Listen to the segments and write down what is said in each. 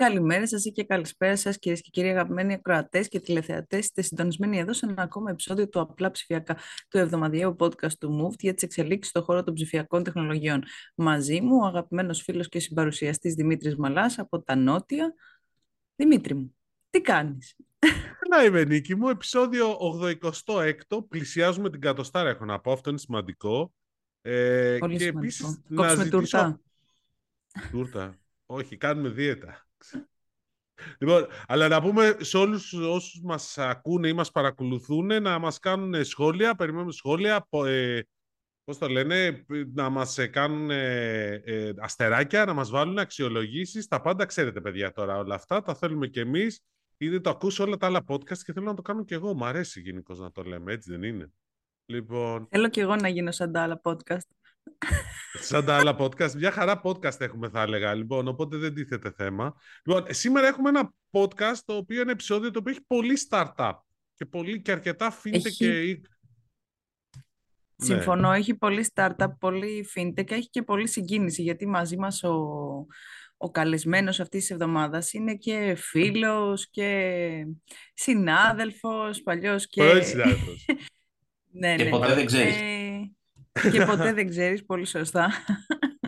Καλημέρα σας και καλησπέρα σας, κυρίες και κύριοι αγαπημένοι ακροατές και τηλεθεατές. Είστε συντονισμένοι εδώ σε ένα ακόμα επεισόδιο του Απλά Ψηφιακά, του εβδομαδιαίου podcast του Move για τις εξελίξεις στον χώρο των ψηφιακών τεχνολογιών. Μαζί μου, ο αγαπημένος φίλος και συμπαρουσιαστής Δημήτρης Μαλάς από τα Νότια. Δημήτρη μου, τι κάνεις; Καλά είμαι Νίκη μου, επεισόδιο 86, πλησιάζουμε την κατοστάρα έχω να πω, αυτό είναι σημαντικό. Ε, Πολύ και σημαντικό. Επίσης, Κόψουμε να ζητήσω... τούρτα. Τούρτα. Όχι, κάνουμε δίαιτα. Λοιπόν, αλλά να πούμε σε όλους όσους μας ακούνε ή μας παρακολουθούν να μας κάνουν σχόλια, περιμένουμε σχόλια, ε, πώς το λένε, να μας κάνουν ε, αστεράκια, να μας βάλουν αξιολογήσεις, τα πάντα ξέρετε παιδιά τώρα όλα αυτά, τα θέλουμε κι εμείς, ήδη το ακούσω όλα τα άλλα podcast και θέλω να το κάνω κι εγώ, μου αρέσει γενικώς να το λέμε, έτσι δεν είναι; Λοιπόν... Θέλω κι εγώ να γίνω σαν τα άλλα podcast. Σαν τα άλλα podcast. Μια χαρά podcast έχουμε, θα έλεγα. Λοιπόν, οπότε δεν τίθεται θέμα. Λοιπόν, σήμερα έχουμε ένα podcast το οποίο είναι επεισόδιο το οποίο έχει πολύ startup και, πολύ, και αρκετά fintech και... Συμφωνώ, ναι. έχει πολύ startup, πολύ fintech και έχει και πολύ συγκίνηση γιατί μαζί μας ο, ο καλεσμένος αυτής της εβδομάδας είναι και φίλος και συνάδελφος, παλιός και... Πρώην συνάδελφος. ναι, και ναι. ποτέ δεν ξέρεις. Ε, και ποτέ δεν ξέρεις, πολύ σωστά.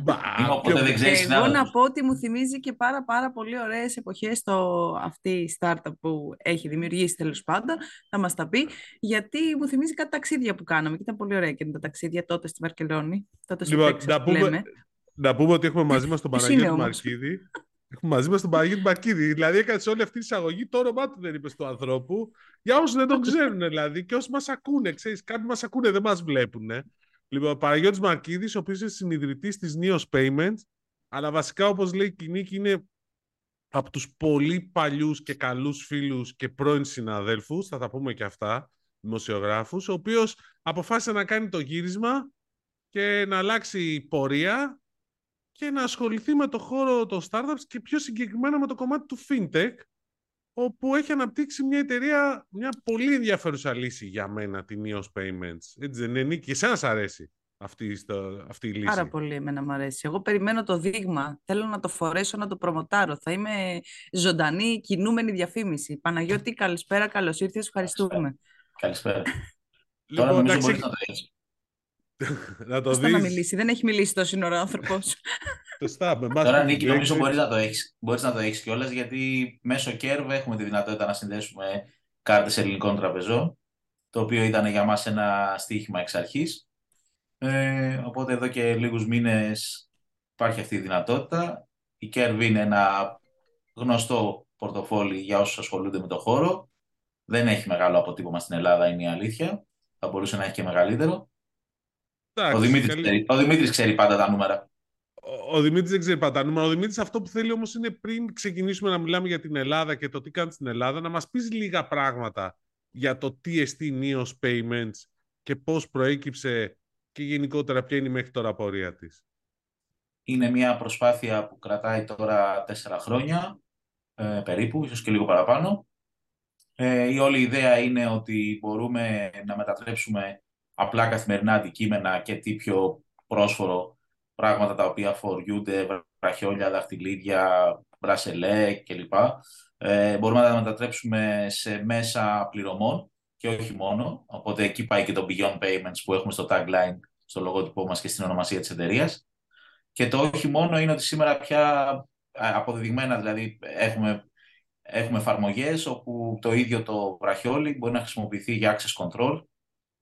Μπα, ποτέ δεν ξέρεις, Εγώ να πω ότι μου θυμίζει και πάρα πάρα πολύ ωραίες εποχές το, αυτή η startup που έχει δημιουργήσει τέλος πάντων, θα μας τα πει, γιατί μου θυμίζει κάτι ταξίδια που κάναμε και ήταν πολύ ωραία και τα ταξίδια τότε στη Βαρκελόνη. Τότε λοιπόν, να, πούμε, να πούμε ότι έχουμε μαζί μας τον Παναγιώτη Μαρκίδη. Έχουμε μαζί μας τον Παναγιώτη Μαρκίδη. Δηλαδή, έκανες όλη αυτή τη εισαγωγή. Το όνομά του δεν είπες του ανθρώπου. Για όσους δεν τον ξέρουν, δηλαδή, και όσοι μας ακούνε, ξέρεις, κάποιοι μας ακούνε, δεν μας βλέπουν. Λοιπόν, ο Παναγιώτης Μαρκίδης, ο οποίος είναι συνειδητής της Neos Payments, αλλά βασικά, όπως λέει η Νίκη, είναι από τους πολύ παλιούς και καλούς φίλους και πρώην συναδέλφους, θα τα πούμε και αυτά, δημοσιογράφους, ο οποίος αποφάσισε να κάνει το γύρισμα και να αλλάξει πορεία και να ασχοληθεί με το χώρο των startups και πιο συγκεκριμένα με το κομμάτι του fintech, όπου έχει αναπτύξει μια εταιρεία, μια πολύ ενδιαφέρουσα λύση για μένα, την EOS Payments. Έτσι δεν είναι, Νίκη, εσένα σ' αρέσει αυτή, αυτή η λύση; Πάρα πολύ εμένα μου αρέσει. Εγώ περιμένω το δείγμα. Θέλω να το φορέσω, να το προμοτάρω. Θα είμαι ζωντανή, κινούμενη διαφήμιση. Παναγιώτη, καλησπέρα, καλώς ήρθες, ευχαριστούμε. Καλησπέρα. Λοιπόν, Τώρα νομίζω μπορείς να το έχεις να το δεις. να μιλήσει; Δεν έχει μιλήσει τόση ώρα ο άνθρωπο. Σωστά. Τώρα, Νίκη, νομίζω μπορείς να το έχεις μπορείς να το έχεις κιόλας, γιατί μέσω Curve έχουμε τη δυνατότητα να συνδέσουμε κάρτες ελληνικών τραπεζών, το οποίο ήταν για μας ένα στοίχημα εξ αρχής. Ε, οπότε εδώ και λίγους μήνες υπάρχει αυτή η δυνατότητα. Η Curve είναι ένα γνωστό πορτοφόλι για όσους ασχολούνται με το χώρο. Δεν έχει μεγάλο αποτύπωμα στην Ελλάδα, είναι η αλήθεια. Θα μπορούσε να έχει και μεγαλύτερο. Ο Δημήτρης, ξέρει, ο Δημήτρης ξέρει πάντα τα νούμερα. Ο, ο Δημήτρης δεν ξέρει πάντα τα νούμερα. Ο Δημήτρης αυτό που θέλει όμως είναι πριν ξεκινήσουμε να μιλάμε για την Ελλάδα και το τι κάνεις στην Ελλάδα, να μας πεις λίγα πράγματα για το TST Neos Payments και πώς προέκυψε και γενικότερα ποια είναι η μέχρι τώρα πορεία της. Είναι μια προσπάθεια που κρατάει τώρα τέσσερα χρόνια, ε, περίπου, ίσως και λίγο παραπάνω. Ε, η όλη ιδέα είναι ότι μπορούμε να μετατρέψουμε απλά καθημερινά αντικείμενα και τι πιο πρόσφορο πράγματα τα οποία φοριούνται, βραχιόλια, δαχτυλίδια, μπρασελέ κλπ. Ε, μπορούμε να τα μετατρέψουμε σε μέσα πληρωμών και όχι μόνο. Οπότε εκεί πάει και το Beyond Payments που έχουμε στο tagline, στο λογότυπό μας και στην ονομασία της εταιρείας. Και το όχι μόνο είναι ότι σήμερα πια αποδεδειγμένα δηλαδή έχουμε, έχουμε εφαρμογές όπου το ίδιο το βραχιόλι μπορεί να χρησιμοποιηθεί για access control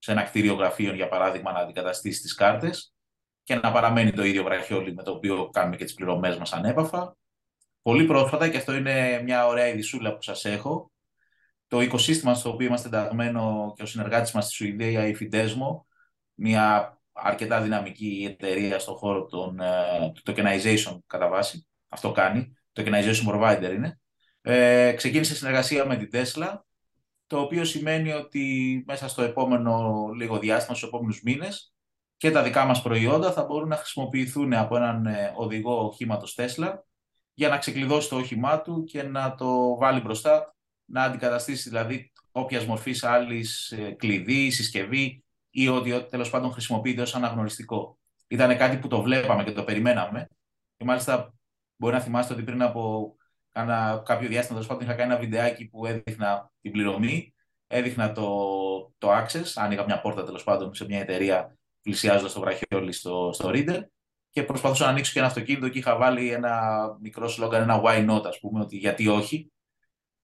σε ένα κτίριο γραφείων, για παράδειγμα, να αντικαταστήσει τις κάρτες και να παραμένει το ίδιο βραχιόλι με το οποίο κάνουμε και τις πληρωμές μας ανέπαφα. Πολύ πρόσφατα, και αυτό είναι μια ωραία ειδισούλα που σας έχω, το οικοσύστημα στο οποίο είμαστε ενταγμένο και ο συνεργάτης μας στη Σουηδία, η Fidesmo, μια αρκετά δυναμική εταιρεία στον χώρο των, ε, του tokenization κατά βάση. Αυτό κάνει. Tokenization provider είναι. Ε, ξεκίνησε συνεργασία με την Tesla το οποίο σημαίνει ότι μέσα στο επόμενο λίγο διάστημα, στους επόμενους μήνες, και τα δικά μας προϊόντα θα μπορούν να χρησιμοποιηθούν από έναν ε, οδηγό οχήματος Tesla για να ξεκλειδώσει το όχημά του και να το βάλει μπροστά, να αντικαταστήσει δηλαδή όποιας μορφής άλλης ε, κλειδί, συσκευή ή ότι τέλος πάντων χρησιμοποιείται ως αναγνωριστικό. Ήταν κάτι που το βλέπαμε και το περιμέναμε. Και μάλιστα μπορεί να θυμάστε ότι πριν από κάνα, κάποιο διάστημα τέλος πάντων είχα κάνει ένα βιντεάκι που έδειχνα την πληρωμή, έδειχνα το, το access, άνοιγα μια πόρτα τέλος πάντων σε μια εταιρεία πλησιάζοντας το βραχιόλι στο, στο reader και προσπαθούσα να ανοίξω και ένα αυτοκίνητο και είχα βάλει ένα μικρό σλόγκαν, ένα why not, ας πούμε, ότι γιατί όχι.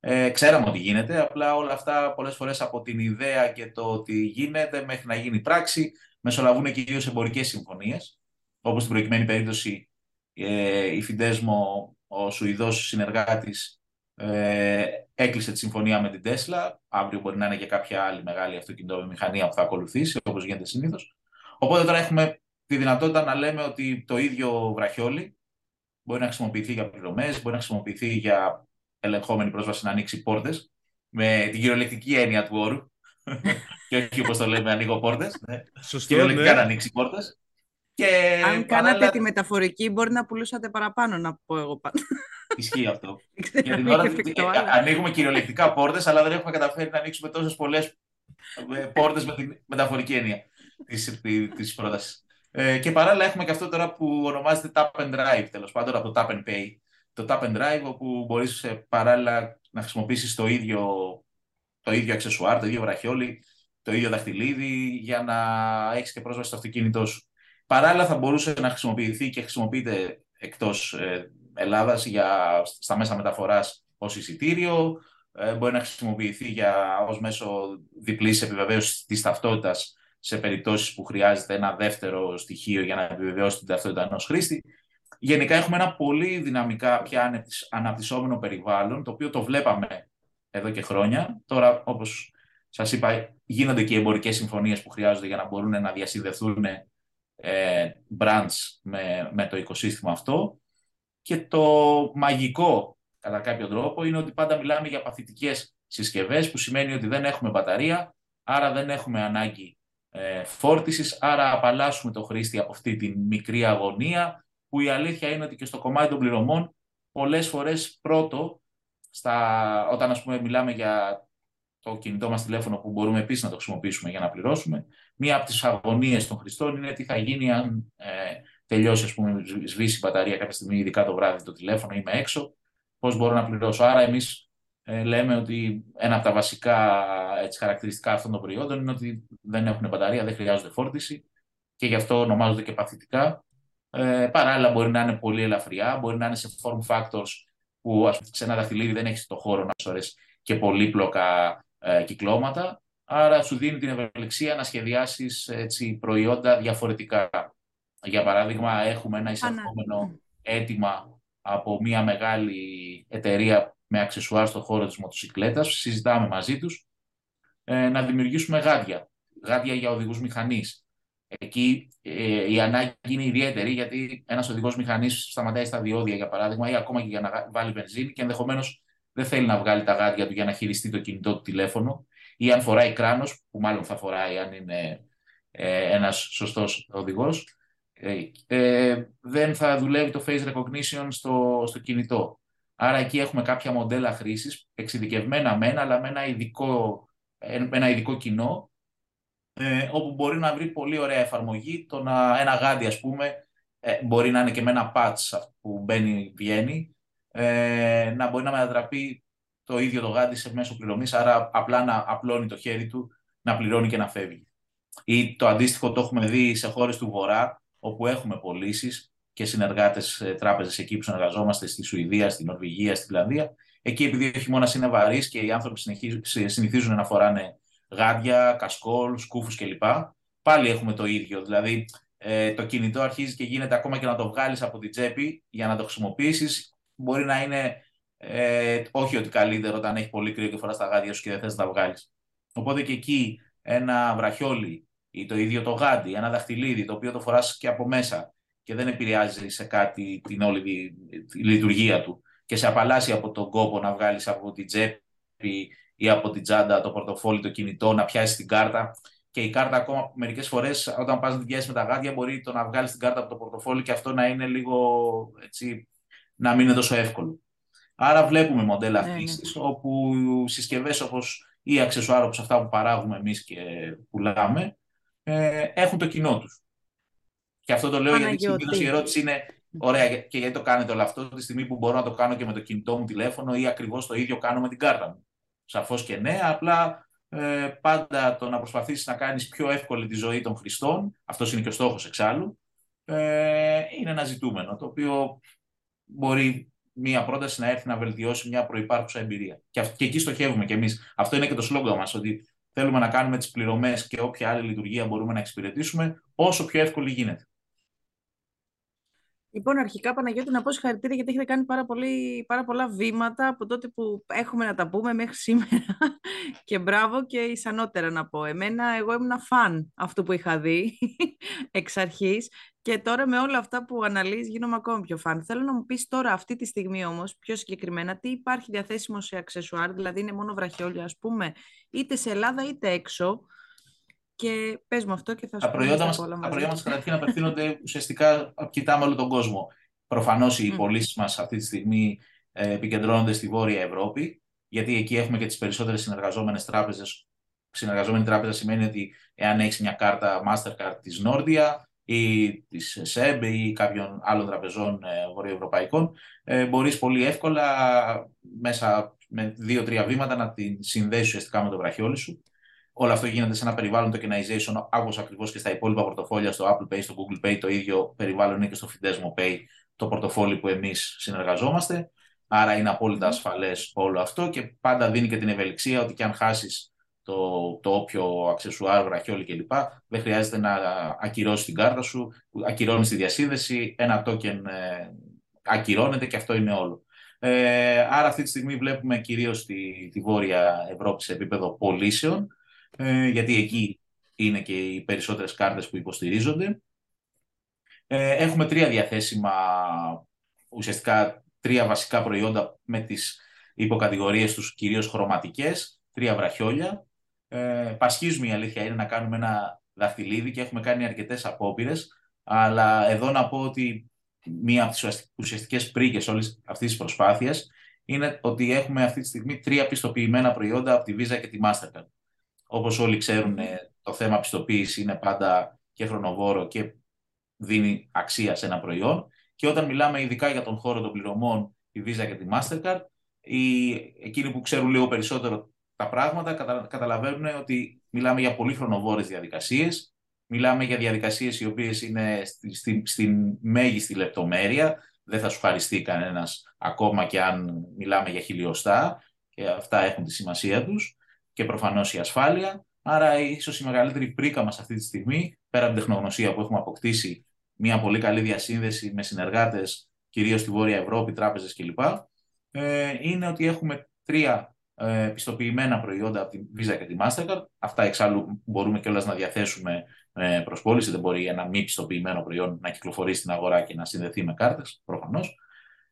Ε, ξέραμε ότι γίνεται, απλά όλα αυτά πολλές φορές από την ιδέα και το ότι γίνεται μέχρι να γίνει πράξη μεσολαβούν κυρίως εμπορικές συμφωνίες. Όπως στην προκειμένη περίπτωση ε, η Φιντέσμο, ο Σουηδός συνεργάτης, ε, έκλεισε τη συμφωνία με την Τέσλα. Αύριο μπορεί να είναι και κάποια άλλη μεγάλη αυτοκινητοβιομηχανία που θα ακολουθήσει, όπως γίνεται συνήθως. Οπότε τώρα έχουμε τη δυνατότητα να λέμε ότι το ίδιο βραχιόλι μπορεί να χρησιμοποιηθεί για πληρωμές, μπορεί να χρησιμοποιηθεί για ελεγχόμενη πρόσβαση να ανοίξει πόρτες, με την κυριολεκτική έννοια του όρου. και όχι όπως το λέμε, ανοίγω πόρτες. Ναι. Κυριολεκτικά ναι. να ανοίξει πόρτες. Και Αν κάνατε τη μεταφορική, μπορεί να πουλούσατε παραπάνω, να πω εγώ πάντα. Ισχύει αυτό. Για την ώρα ανοίγουμε κυριολεκτικά πόρτες, αλλά δεν έχουμε καταφέρει να ανοίξουμε τόσες πολλές ε, πόρτες με τη μεταφορική έννοια της πρότασης. Ε, και παράλληλα έχουμε και αυτό τώρα που ονομάζεται Tap and Drive, τέλος πάντων από το Tap and Pay. Το Tap and Drive, όπου μπορείς ε, παράλληλα να χρησιμοποιήσεις το ίδιο, το ίδιο αξεσουάρ, το ίδιο βραχιόλι, το ίδιο δαχτυλίδι, για να έχεις και πρόσβαση στο αυτοκίνητό σου. Παράλληλα θα μπορούσε να χρησιμοποιηθεί και χρησιμοποιείται εκτός ε, Ελλάδας για, στα μέσα μεταφοράς ως εισιτήριο, ε, μπορεί να χρησιμοποιηθεί για, ως μέσο διπλής επιβεβαίωσης της ταυτότητας σε περιπτώσεις που χρειάζεται ένα δεύτερο στοιχείο για να επιβεβαιώσει την ταυτότητα ενός χρήστη. Γενικά έχουμε ένα πολύ δυναμικά πια αναπτυσσόμενο περιβάλλον, το οποίο το βλέπαμε εδώ και χρόνια. Τώρα, όπως σας είπα, γίνονται και οι εμπορικές συμφωνίες που χρειάζονται για να μπορούν να διασυνδεθούν ε, branch με, με το οικοσύστημα αυτό. Και το μαγικό, κατά κάποιο τρόπο, είναι ότι πάντα μιλάμε για παθητικές συσκευές, που σημαίνει ότι δεν έχουμε μπαταρία, άρα δεν έχουμε ανάγκη ε, φόρτισης, άρα απαλλάσσουμε το χρήστη από αυτή τη μικρή αγωνία, που η αλήθεια είναι ότι και στο κομμάτι των πληρωμών, πολλές φορές πρώτο, στα, όταν ας πούμε μιλάμε για το κινητό μας τηλέφωνο που μπορούμε επίσης να το χρησιμοποιήσουμε για να πληρώσουμε. Μία από τις αγωνίες των χρηστών είναι τι θα γίνει αν ε, τελειώσει, ας πούμε, σβήσει η μπαταρία κάποια στιγμή, ειδικά το βράδυ το τηλέφωνο, είμαι έξω, πώς μπορώ να πληρώσω. Άρα εμείς ε, λέμε ότι ένα από τα βασικά έτσι, χαρακτηριστικά αυτών των προϊόντων είναι ότι δεν έχουν μπαταρία, δεν χρειάζονται φόρτιση και γι' αυτό ονομάζονται και παθητικά. Ε, παράλληλα μπορεί να είναι πολύ ελαφριά, μπορεί να είναι σε form factors που ας πούμε, σε ένα δαχτυλίδι δεν έχεις το χώρο να σωρέσει και πολύπλοκα ε, κυκλώματα, άρα σου δίνει την ευελιξία να σχεδιάσεις έτσι, προϊόντα διαφορετικά. Για παράδειγμα, έχουμε ένα εισερχόμενο έτοιμα από μια μεγάλη εταιρεία με αξεσουάρ στον χώρο της μοτοσυκλέτας, συζητάμε μαζί τους, ε, να δημιουργήσουμε γάντια, γάντια για οδηγούς μηχανής. Εκεί ε, η ανάγκη είναι ιδιαίτερη γιατί ένας οδηγός μηχανής σταματάει στα διόδια, για παράδειγμα, ή ακόμα και για να βάλει βενζίνη και ενδεχομένως δεν θέλει να βγάλει τα γάντια του για να χειριστεί το κινητό του τηλέφωνο ή αν φοράει κράνος, που μάλλον θα φοράει αν είναι ε, ένας σωστός οδηγός, ε, ε, δεν θα δουλεύει το face recognition στο, στο κινητό. Άρα εκεί έχουμε κάποια μοντέλα χρήσης, εξειδικευμένα μένα, αλλά με ένα ειδικό, με ένα ειδικό κοινό, ε, όπου μπορεί να βρει πολύ ωραία εφαρμογή. Το να, ένα γάντι, ας πούμε, ε, μπορεί να είναι και με ένα patch που μπαίνει, βγαίνει, ε, να μπορεί να μετατραπεί το ίδιο το γάντι σε μέσο πληρωμής, άρα απλά να απλώνει το χέρι του, να πληρώνει και να φεύγει. Ή το αντίστοιχο το έχουμε δει σε χώρες του Βορρά, όπου έχουμε πωλήσεις και συνεργάτες τράπεζες εκεί που συνεργαζόμαστε στη Σουηδία, στη Νορβηγία, στη Φιλανδία. Εκεί, επειδή ο χειμώνας είναι βαρύς και οι άνθρωποι συνηθίζουν να φοράνε γάντια, κασκόλ, σκούφους κλπ. Πάλι έχουμε το ίδιο. Δηλαδή, ε, το κινητό αρχίζει και γίνεται ακόμα και να το βγάλεις από την τσέπη για να το χρησιμοποιήσεις μπορεί να είναι ε, όχι ότι καλύτερο όταν έχει πολύ κρύο και φοράς τα γάντια σου και δεν θες να τα βγάλεις. Οπότε και εκεί ένα βραχιόλι ή το ίδιο το γάντι, ένα δαχτυλίδι το οποίο το φοράς και από μέσα και δεν επηρεάζει σε κάτι την όλη τη, λειτουργία του και σε απαλλάσσει από τον κόπο να βγάλεις από την τσέπη ή από την τσάντα το πορτοφόλι, το κινητό, να πιάσεις την κάρτα. Και η κάρτα ακόμα μερικές φορές, όταν πας να την πιάσεις με τα γάντια, μπορεί το να βγάλεις την κάρτα από το πορτοφόλι και αυτό να είναι λίγο έτσι, να μην είναι τόσο εύκολο. Άρα βλέπουμε μοντέλα ναι, ναι. όπου συσκευές όπως ή αξεσουάρ όπως αυτά που παράγουμε εμείς και πουλάμε ε, έχουν το κοινό τους. Και αυτό το λέω γιατί η ερώτηση είναι Ωραία, και γιατί το κάνετε όλο αυτό τη στιγμή που μπορώ να το κάνω και με το κινητό μου τηλέφωνο ή ακριβώς το ίδιο κάνω με την κάρτα μου. Σαφώς και ναι, απλά ε, πάντα το να προσπαθήσεις να κάνεις πιο εύκολη τη ζωή των χρηστών, αυτός είναι και ο στόχος εξάλλου, ε, είναι ένα ζητούμενο το οποίο μπορεί μία πρόταση να έρθει να βελτιώσει μια προπάρχουσα εμπειρία. Και, και εκεί στοχεύουμε κι εμείς. Αυτό είναι και το σλόγγα μας, ότι θέλουμε να κάνουμε τις πληρωμές και όποια άλλη λειτουργία μπορούμε να εξυπηρετήσουμε όσο πιο εύκολη γίνεται. Λοιπόν, αρχικά Παναγιώτη να πω συγχαρητήρια γιατί έχετε κάνει πάρα, πολύ, πάρα πολλά βήματα από τότε που έχουμε να τα πούμε μέχρι σήμερα και μπράβο και ισανότερα να πω. Εμένα, εγώ ήμουν φαν αυτού που είχα δει εξ αρχής και τώρα με όλα αυτά που αναλύεις γίνομαι ακόμα πιο φαν. Θέλω να μου πεις τώρα αυτή τη στιγμή όμως πιο συγκεκριμένα τι υπάρχει διαθέσιμο σε αξεσουάρ, δηλαδή είναι μόνο βραχιόλια ας πούμε, είτε σε Ελλάδα είτε έξω και πες μου αυτό και θα σου τα προϊόντα μας, Τα προϊόντα μας καταρχήν απευθύνονται ουσιαστικά, κοιτάμε όλο τον κόσμο. Προφανώς οι mm. πωλήσεις μας αυτή τη στιγμή ε, επικεντρώνονται στη Βόρεια Ευρώπη, γιατί εκεί έχουμε και τις περισσότερες συνεργαζόμενες τράπεζες. Συνεργαζόμενη τράπεζα σημαίνει ότι εάν έχεις μια κάρτα Mastercard της Nordia ή της SEB ή κάποιων άλλων τραπεζών ε, βορειοευρωπαϊκών, ε, μπορείς πολύ εύκολα μέσα με δύο-τρία βήματα να την συνδέσεις ουσιαστικά με το βραχιόλι σου. Όλο αυτό γίνεται σε ένα περιβάλλον tokenization, όπω ακριβώς και στα υπόλοιπα πορτοφόλια, στο Apple Pay, στο Google Pay, το ίδιο περιβάλλον είναι και στο Fidesmo Pay, το πορτοφόλι που εμείς συνεργαζόμαστε. Άρα είναι απόλυτα ασφαλές όλο αυτό και πάντα δίνει και την ευελιξία ότι και αν χάσεις το, το όποιο αξεσουάρ, βραχιόλι κλπ. Δεν χρειάζεται να ακυρώσεις την κάρτα σου, ακυρώνεις τη διασύνδεση, ένα token ε, ακυρώνεται και αυτό είναι όλο. Ε, άρα αυτή τη στιγμή βλέπουμε κυρίως τη, τη Βόρεια Ευρώπη σε επίπεδο πωλήσεων ε, γιατί εκεί είναι και οι περισσότερες κάρτες που υποστηρίζονται. Ε, έχουμε τρία διαθέσιμα, ουσιαστικά τρία βασικά προϊόντα με τις υποκατηγορίες τους κυρίως χρωματικές, τρία βραχιόλια. Ε, πασχίζουμε η αλήθεια είναι να κάνουμε ένα δαχτυλίδι και έχουμε κάνει αρκετές απόπειρες, αλλά εδώ να πω ότι μία από τις ουσιαστικές πρίκες όλης αυτής της προσπάθειας είναι ότι έχουμε αυτή τη στιγμή τρία πιστοποιημένα προϊόντα από τη Visa και τη Mastercard. Όπως όλοι ξέρουν, ε, το θέμα πιστοποίηση είναι πάντα και χρονοβόρο και δίνει αξία σε ένα προϊόν. Και όταν μιλάμε ειδικά για τον χώρο των πληρωμών, τη Visa και τη Mastercard, οι, εκείνοι που ξέρουν λίγο περισσότερο τα πράγματα καταλαβαίνουν ότι μιλάμε για πολύ χρονοβόρες διαδικασίες, μιλάμε για διαδικασίες οι οποίες είναι στην στη, μέγιστη λεπτομέρεια, δεν θα σου χαριστεί κανένας ακόμα και αν μιλάμε για χιλιοστά και αυτά έχουν τη σημασία τους και προφανώς η ασφάλεια. Άρα, ίσως η μεγαλύτερη πρίκα μας αυτή τη στιγμή, πέρα από την τεχνογνωσία που έχουμε αποκτήσει, μια πολύ καλή διασύνδεση με συνεργάτες, κυρίως στη Βόρεια Ευρώπη, τράπεζες κλπ., ε, είναι ότι έχουμε τρία ε, πιστοποιημένα προϊόντα από τη Visa και τη Mastercard. Αυτά εξάλλου μπορούμε κιόλας να διαθέσουμε ε, προς πώληση. Δεν μπορεί ένα μη πιστοποιημένο προϊόν να κυκλοφορήσει στην αγορά και να συνδεθεί με κάρτες, προφανώς.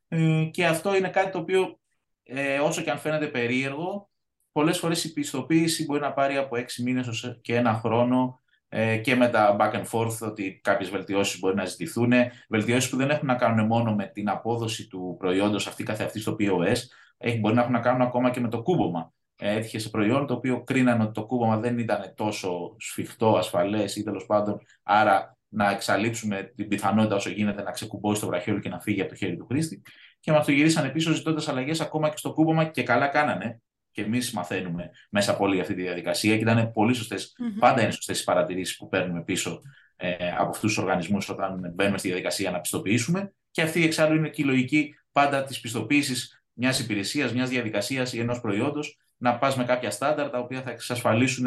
Ε, και αυτό είναι κάτι το οποίο, ε, όσο και αν φαίνεται περίεργο, Πολλές φορές η πιστοποίηση μπορεί να πάρει από έξι μήνες και ένα χρόνο ε, και με τα back and forth ότι κάποιες βελτιώσεις μπορεί να ζητηθούν. Βελτιώσεις που δεν έχουν να κάνουν μόνο με την απόδοση του προϊόντος αυτή καθεαυτή στο POS, έχει, μπορεί να έχουν να κάνουν ακόμα και με το κούμπομα. Ε, έτυχε σε προϊόν το οποίο κρίνανε ότι το κούμπομα δεν ήταν τόσο σφιχτό, ασφαλές ή τέλος πάντων, άρα να εξαλείψουμε την πιθανότητα όσο γίνεται να ξεκουμπώσει το βραχιόλι και να φύγει από το χέρι του χρήστη. Και μας το γυρίσανε πίσω ζητώντας αλλαγές ακόμα και στο κούμπομα και καλά κάνανε, και εμείς μαθαίνουμε μέσα από όλη αυτή τη διαδικασία και ήταν πολύ σωστές, mm-hmm. πάντα είναι σωστές οι παρατηρήσεις που παίρνουμε πίσω ε, από αυτούς τους οργανισμούς όταν μπαίνουμε στη διαδικασία να πιστοποιήσουμε. Και αυτή εξάλλου είναι και η λογική πάντα της πιστοποίησης μιας υπηρεσίας, μιας διαδικασίας ή ενός προϊόντος να πας με κάποια στάνταρ τα οποία θα εξασφαλίσουν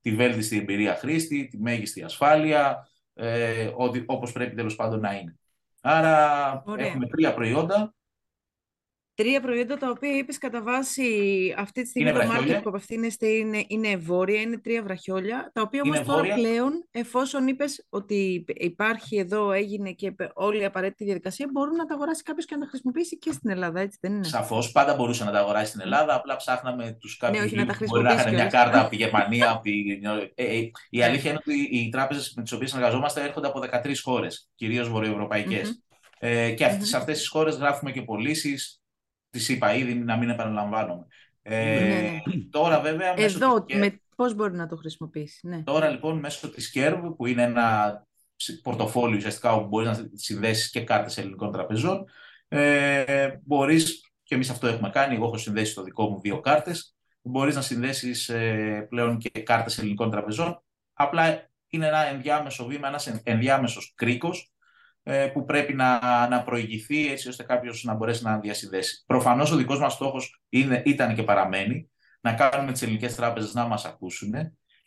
τη βέλτιστη εμπειρία χρήστη, τη μέγιστη ασφάλεια, ε, όπως πρέπει τέλος πάντων να είναι. Άρα Ωραία. έχουμε τρία προϊόντα Τρία προϊόντα τα οποία είπες κατά βάση αυτή τη στιγμή το μάρκετ που απευθύνεστε είναι, είναι βόρεια, είναι τρία βραχιόλια, τα οποία όμως τώρα πλέον, εφόσον είπες ότι υπάρχει εδώ, έγινε και όλη η απαραίτητη διαδικασία, μπορούν να τα αγοράσει κάποιος και να τα χρησιμοποιήσει και στην Ελλάδα, έτσι δεν είναι; Σαφώς, πάντα μπορούσε να τα αγοράσει στην Ελλάδα, απλά ψάχναμε τους κάποιους ναι, που μπορεί να είχαν μια κάρτα από τη Γερμανία. από τη... Ε, ε, η αλήθεια είναι ότι οι τράπεζες με τις οποίες συνεργαζόμαστε έρχονται από 13 χώρες, κυρίως βορειοευρωπαϊκές. Mm-hmm. Ε, και mm-hmm. σε αυτές τις χώρες γράφουμε και πωλήσεις Της είπα ήδη να μην επαναλαμβάνομαι. Ε, ναι, ναι. Τώρα βέβαια... Εδώ, με, πώς μπορεί να το χρησιμοποιήσει. Ναι. Τώρα λοιπόν μέσω της Curve που είναι ένα πορτοφόλι ουσιαστικά όπου μπορείς να συνδέσεις και κάρτες ελληνικών τραπεζών. Ε, μπορείς, και εμείς αυτό έχουμε κάνει. Εγώ έχω συνδέσει στο δικό μου δύο κάρτες. Μπορείς να συνδέσεις ε, πλέον και κάρτες ελληνικών τραπεζών. Απλά είναι ένα ενδιάμεσο βήμα, ένας ενδιάμεσος κρίκος ε, που πρέπει να, να προηγηθεί έτσι ώστε κάποιος να μπορέσει να διασυνδέσει. Προφανώς ο δικός μας στόχος ήταν και παραμένει να κάνουμε τις ελληνικές τράπεζες να μας ακούσουν,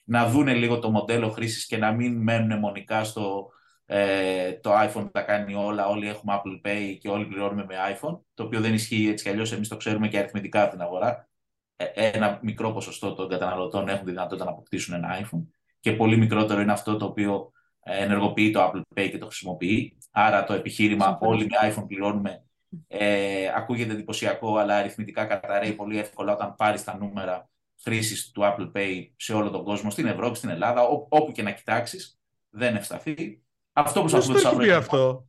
να δούνε λίγο το μοντέλο χρήσης και να μην μένουν μονικά στο ε, το iPhone τα κάνει όλα, όλοι έχουμε Apple Pay και όλοι πληρώνουμε με iPhone, το οποίο δεν ισχύει έτσι κι αλλιώς, εμείς το ξέρουμε και αριθμητικά από την αγορά. Ε, ένα μικρό ποσοστό των καταναλωτών έχουν τη δυνατότητα να αποκτήσουν ένα iPhone και πολύ μικρότερο είναι αυτό το οποίο ενεργοποιεί το Apple Pay και το χρησιμοποιεί. Άρα το επιχείρημα όλοι με iPhone πληρώνουμε ε, ακούγεται εντυπωσιακό, αλλά αριθμητικά καταραίει πολύ εύκολα όταν πάρεις τα νούμερα χρήσης του Apple Pay σε όλο τον κόσμο, στην Ευρώπη, στην Ελλάδα, όπου και να κοιτάξεις, δεν ευσταθεί. Αυτό που σας το πει αυτό.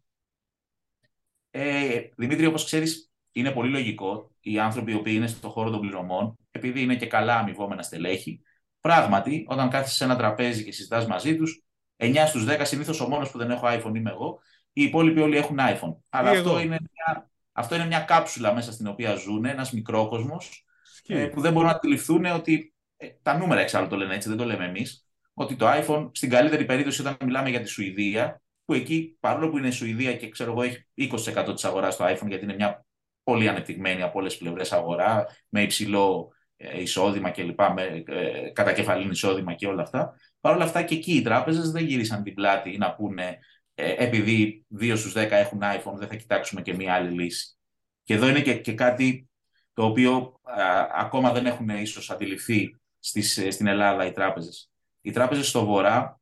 Ε, Δημήτρη, όπως ξέρεις, είναι πολύ λογικό οι άνθρωποι οι οποίοι είναι στον χώρο των πληρωμών, επειδή είναι και καλά αμοιβόμενα στελέχη, πράγματι, όταν κάθεσαι σε ένα τραπέζι και συζητάς μαζί τους, 9 στους 10 συνήθως ο μόνος που δεν έχω iPhone είμαι εγώ, οι υπόλοιποι όλοι έχουν iPhone. Αλλά αυτό είναι, μια, αυτό είναι μια κάψουλα μέσα στην οποία ζουν, ένας μικρόκοσμος, ε, που δεν μπορούν να αντιληφθούν ότι ε, τα νούμερα εξάλλου το λένε έτσι, δεν το λέμε εμείς, ότι το iPhone, στην καλύτερη περίπτωση, όταν μιλάμε για τη Σουηδία, που εκεί, παρόλο που είναι η Σουηδία και ξέρω εγώ έχει 20% της αγοράς στο iPhone, γιατί είναι μια πολύ ανεπτυγμένη από όλες τις πλευρές αγορά, με υψηλό ε, εισόδημα κλπ. Με ε, κατακεφαλήν εισόδημα και όλα αυτά. Παρ' όλα αυτά και εκεί οι τράπεζες δεν γύρισαν την πλάτη να πούνε ε, επειδή 2 στους 10 έχουν iPhone, δεν θα κοιτάξουμε και μία άλλη λύση. Και εδώ είναι και, και κάτι το οποίο ακόμα δεν έχουν ίσως αντιληφθεί στις, στην Ελλάδα οι τράπεζες οι τράπεζες στο βορρά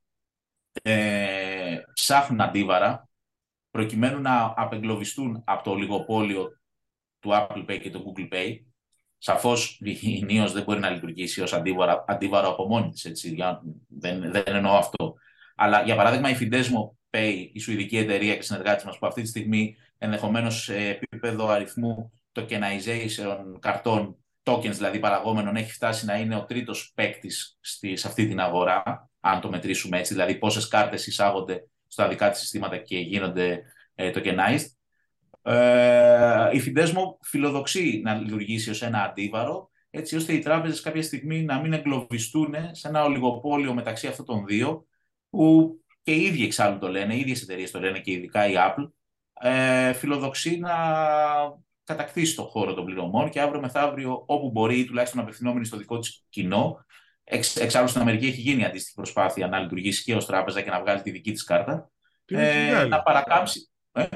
ε, ψάχνουν αντίβαρα προκειμένου να απεγκλωβιστούν από το λιγοπόλιο του Apple Pay και του Google Pay. Σαφώς η NIOS δεν μπορεί να λειτουργήσει ως αντίβαρο, αντίβαρο από μόνη της, έτσι, δεν, δεν εννοώ αυτό. Αλλά για παράδειγμα η Fidesmo Pay, η σουηδική εταιρεία και συνεργάτης μας που αυτή τη στιγμή ενδεχομένως σε επίπεδο αριθμού tokenization καρτών tokens, δηλαδή παραγόμενων, έχει φτάσει να είναι ο τρίτος παίκτης σε αυτή την αγορά, αν το μετρήσουμε έτσι, δηλαδή πόσες κάρτες εισάγονται στα δικά της συστήματα και γίνονται ε, tokenized. Ε, η Fidesmo φιλοδοξεί να λειτουργήσει ως ένα αντίβαρο, έτσι ώστε οι τράπεζες κάποια στιγμή να μην εγκλωβιστούν σε ένα ολιγοπόλιο μεταξύ αυτών των δύο, που και οι ίδιοι εξάλλου το λένε, οι ίδιες εταιρείες το λένε και ειδικά η Apple, ε, φιλοδοξεί να κατακτήσει τον χώρο των πληρωμών και αύριο μεθαύριο, όπου μπορεί, τουλάχιστον απευθυνόμενη στο δικό της κοινό. Εξ, εξάλλου στην Αμερική έχει γίνει αντίστοιχη προσπάθεια να λειτουργήσει και ως τράπεζα και να βγάλει τη δική της κάρτα. Την ε, να παρακάμψει. Ε;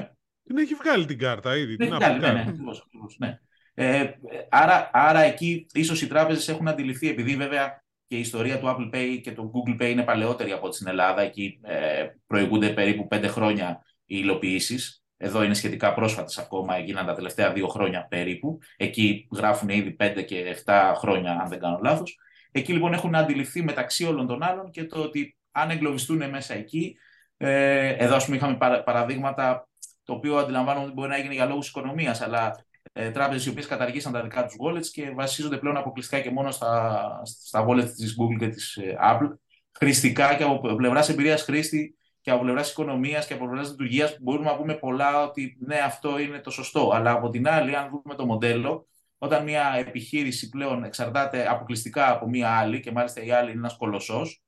Την έχει βγάλει την κάρτα ήδη. Την έχει βγάλει, ναι, ναι, ακριβώς, ναι. Ε, άρα, άρα εκεί ίσως οι τράπεζες έχουν αντιληφθεί, επειδή βέβαια και η ιστορία του Apple Pay και του Google Pay είναι παλαιότερη από ό,τι στην Ελλάδα. Εκεί ε, προηγούνται περίπου πέντε χρόνια οι υλοποιήσεις. Εδώ είναι σχετικά πρόσφατες ακόμα, έγιναν τα τελευταία δύο χρόνια περίπου. Εκεί γράφουν ήδη πέντε και 7 χρόνια, αν δεν κάνω λάθος. Εκεί λοιπόν έχουν αντιληφθεί μεταξύ όλων των άλλων και το ότι αν εγκλωβιστούν μέσα εκεί. Ε, εδώ, ας πούμε, είχαμε παραδείγματα το οποίο αντιλαμβάνομαι ότι μπορεί να γίνει για λόγους οικονομίας, αλλά ε, τράπεζες οι οποίες καταργήσαν τα δικά τους wallets και βασίζονται πλέον αποκλειστικά και μόνο στα, στα wallets της Google και της ε, Apple. Χρηστικά και από πλευράς εμπειρίας χρήστη και από πλευράς οικονομίας και από πλευράς λειτουργίας μπορούμε να πούμε πολλά ότι ναι, αυτό είναι το σωστό. Αλλά από την άλλη, αν δούμε το μοντέλο, όταν μια επιχείρηση πλέον εξαρτάται αποκλειστικά από μια άλλη και μάλιστα η άλλη είναι ένας κολοσσός.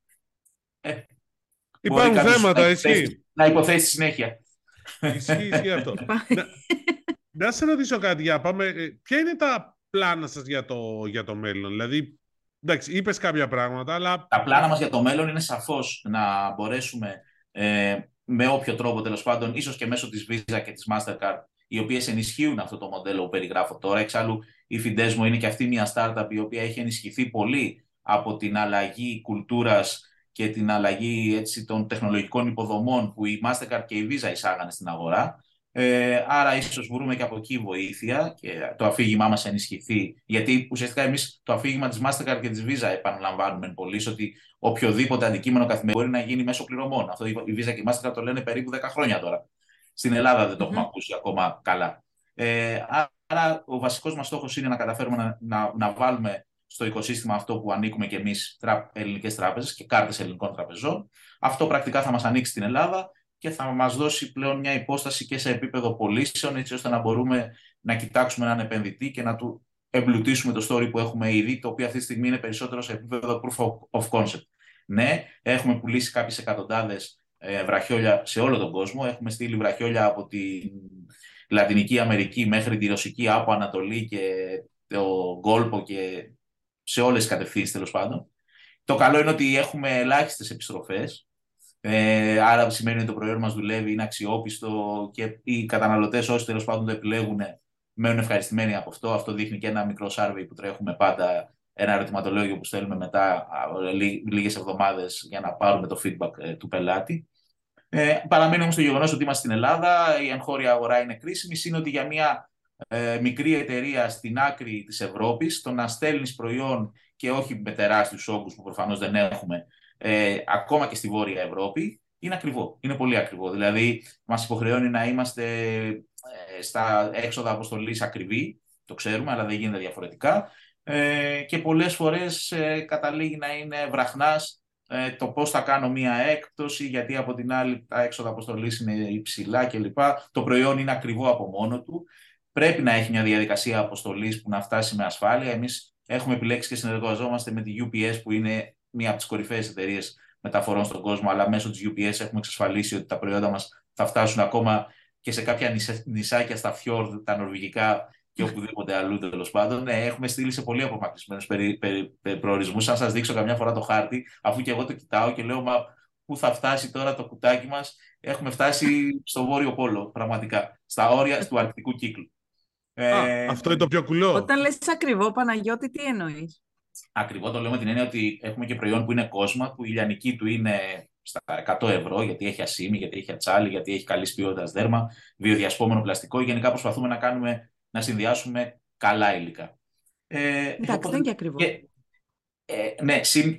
Ε, Υπάρχουν θέματα, εσύ. Να υποθέσει συνέχεια. Ισχύει, ισχύει αυτό. να, να σε ρωτήσω κάτι, για πάμε. Ε, ποια είναι τα πλάνα σας για το, για το μέλλον, δηλαδή Εντάξει, είπες κάποια πράγματα, αλλά. Τα πλάνα μας για το μέλλον είναι σαφώς να μπορέσουμε ε, με όποιο τρόπο τέλος πάντων, ίσως και μέσω της Visa και της Mastercard, οι οποίες ενισχύουν αυτό το μοντέλο που περιγράφω τώρα. Εξάλλου, η Fidesmo είναι και αυτή μια startup η οποία έχει ενισχυθεί πολύ από την αλλαγή κουλτούρας και την αλλαγή έτσι, των τεχνολογικών υποδομών που η Mastercard και η Visa εισάγανε στην αγορά. Ε, άρα, ίσως βρούμε και από εκεί βοήθεια και το αφήγημά μας ενισχυθεί. Γιατί ουσιαστικά εμείς το αφήγημα της Mastercard και της Visa επαναλαμβάνουμε πολύ, ότι οποιοδήποτε αντικείμενο καθημερινό μπορεί να γίνει μέσω πληρωμών. Αυτό η Visa και η Mastercard το λένε περίπου 10 χρόνια τώρα. Στην Ελλάδα δεν το έχουμε ακούσει ακόμα καλά. Ε, άρα, ο βασικός μας στόχος είναι να καταφέρουμε να, να, να βάλουμε στο οικοσύστημα αυτό που ανήκουμε και εμείς, ελληνικές τράπεζες και κάρτες ελληνικών τραπεζών. Αυτό πρακτικά θα μας ανοίξει την Ελλάδα και θα μας δώσει πλέον μια υπόσταση και σε επίπεδο πωλήσεων έτσι ώστε να μπορούμε να κοιτάξουμε έναν επενδυτή και να του εμπλουτίσουμε το story που έχουμε ήδη, το οποίο αυτή τη στιγμή είναι περισσότερο σε επίπεδο proof of concept. Ναι, έχουμε πουλήσει κάποιες εκατοντάδες ε, βραχιόλια σε όλο τον κόσμο. Έχουμε στείλει βραχιόλια από τη Λατινική Αμερική μέχρι τη Ρωσική από Ανατολή και το Γκόλπο και σε όλες τις κατευθύνσεις τέλος πάντων. Το καλό είναι ότι έχουμε ελάχιστες επιστροφές, ε, άρα σημαίνει ότι το προϊόν μας δουλεύει, είναι αξιόπιστο και οι καταναλωτές όσοι τέλος πάντων το επιλέγουν μένουν ευχαριστημένοι από αυτό. Αυτό δείχνει και ένα μικρό survey που τρέχουμε πάντα, ένα ερωτηματολόγιο που στέλνουμε μετά λίγες εβδομάδες για να πάρουμε το feedback ε, του πελάτη. Ε, παραμένει όμως το γεγονός ότι είμαστε στην Ελλάδα, η εγχώρια αγορά είναι κρίσιμη. Είναι ότι για μια ε, μικρή εταιρεία στην άκρη της Ευρώπης, το να στέλνεις προϊόν και όχι με τεράστιους όγκους που προφανώς δεν έχουμε, ε, ακόμα και στη Βόρεια Ευρώπη, είναι ακριβό. Είναι πολύ ακριβό. Δηλαδή, μας υποχρεώνει να είμαστε ε, στα έξοδα αποστολής ακριβή, το ξέρουμε, αλλά δεν γίνεται διαφορετικά. Ε, και πολλές φορές ε, καταλήγει να είναι βραχνάς ε, το πώς θα κάνω μία έκπτωση, γιατί από την άλλη τα έξοδα αποστολής είναι υψηλά κλπ. Το προϊόν είναι ακριβό από μόνο του. Πρέπει να έχει μια διαδικασία αποστολής που να φτάσει με ασφάλεια. Εμείς έχουμε επιλέξει και συνεργαζόμαστε με τη UPS, που είναι μία από τις κορυφαίες εταιρείες μεταφορών στον κόσμο, αλλά μέσω της UPS έχουμε εξασφαλίσει ότι τα προϊόντα μας θα φτάσουν ακόμα και σε κάποια νησάκια στα φιόρδ, τα νορβηγικά, και οπουδήποτε αλλού τέλος πάντων. Ναι, έχουμε στείλει σε πολύ απομακρυσμένους περι, περι, περι, προορισμούς. Αν σας δείξω καμιά φορά το χάρτη, αφού και εγώ το κοιτάω και λέω, Μα πού θα φτάσει τώρα το κουτάκι μας, έχουμε φτάσει στο Βόρειο Πόλο, πραγματικά. Στα όρια του Αρκτικού κύκλου. Ε, αυτό είναι το πιο κουλό. Όταν λες ακριβό, Παναγιώτη, τι εννοείς; Ακριβό το λέω με την έννοια ότι έχουμε και προϊόν που είναι κόσμο, που η λιανική του είναι στα 100 ευρώ, γιατί έχει ασίμι, γιατί έχει ατσάλι, γιατί έχει καλής ποιότητας δέρμα, βιοδιασπόμενο πλαστικό. Γενικά προσπαθούμε να κάνουμε να συνδυάσουμε καλά υλικά. Ε, Εντάξει, δεν είναι και ακριβό. ε, ναι, συν,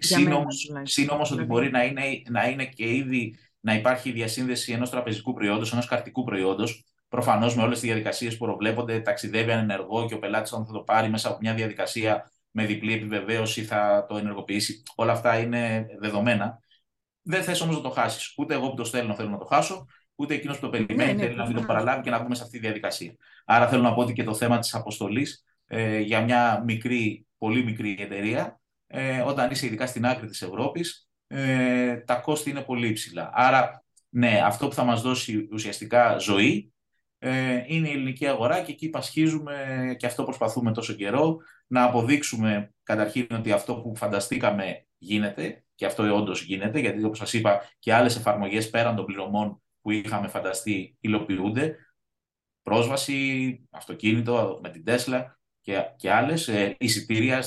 συν όμως, ότι μπορεί να είναι, να είναι και ήδη να υπάρχει διασύνδεση ενός τραπεζικού προϊόντος, ενός καρτικού προϊόντος, προφανώς με όλες τις διαδικασίες που προβλέπονται, ταξιδεύει ανενεργό και ο πελάτης, όταν θα το πάρει μέσα από μια διαδικασία με διπλή επιβεβαίωση, θα το ενεργοποιήσει. Όλα αυτά είναι δεδομένα. Δεν θες όμως να το χάσεις. Ούτε εγώ που το στέλνω θέλω να το χάσω, ούτε εκείνος που το περιμένει ναι, ναι, θέλει να μην το παραλάβει και να βγούμε σε αυτή τη διαδικασία. Άρα θέλω να πω ότι και το θέμα της αποστολής ε, για μια μικρή, πολύ μικρή εταιρεία, ε, όταν είσαι ειδικά στην άκρη της Ευρώπης, ε, τα κόστη είναι πολύ υψηλά. Άρα, ναι, αυτό που θα μας δώσει ουσιαστικά ζωή ε, είναι η ελληνική αγορά και εκεί πασχίζουμε και αυτό προσπαθούμε τόσο καιρό να αποδείξουμε καταρχήν ότι αυτό που φανταστήκαμε γίνεται και αυτό όντως γίνεται, γιατί όπως σας είπα και άλλες εφαρμογές πέραν των πληρωμών που είχαμε φανταστεί υλοποιούνται. Πρόσβαση, αυτοκίνητο με την Τέσλα και, και άλλες, ε, εισιτήρια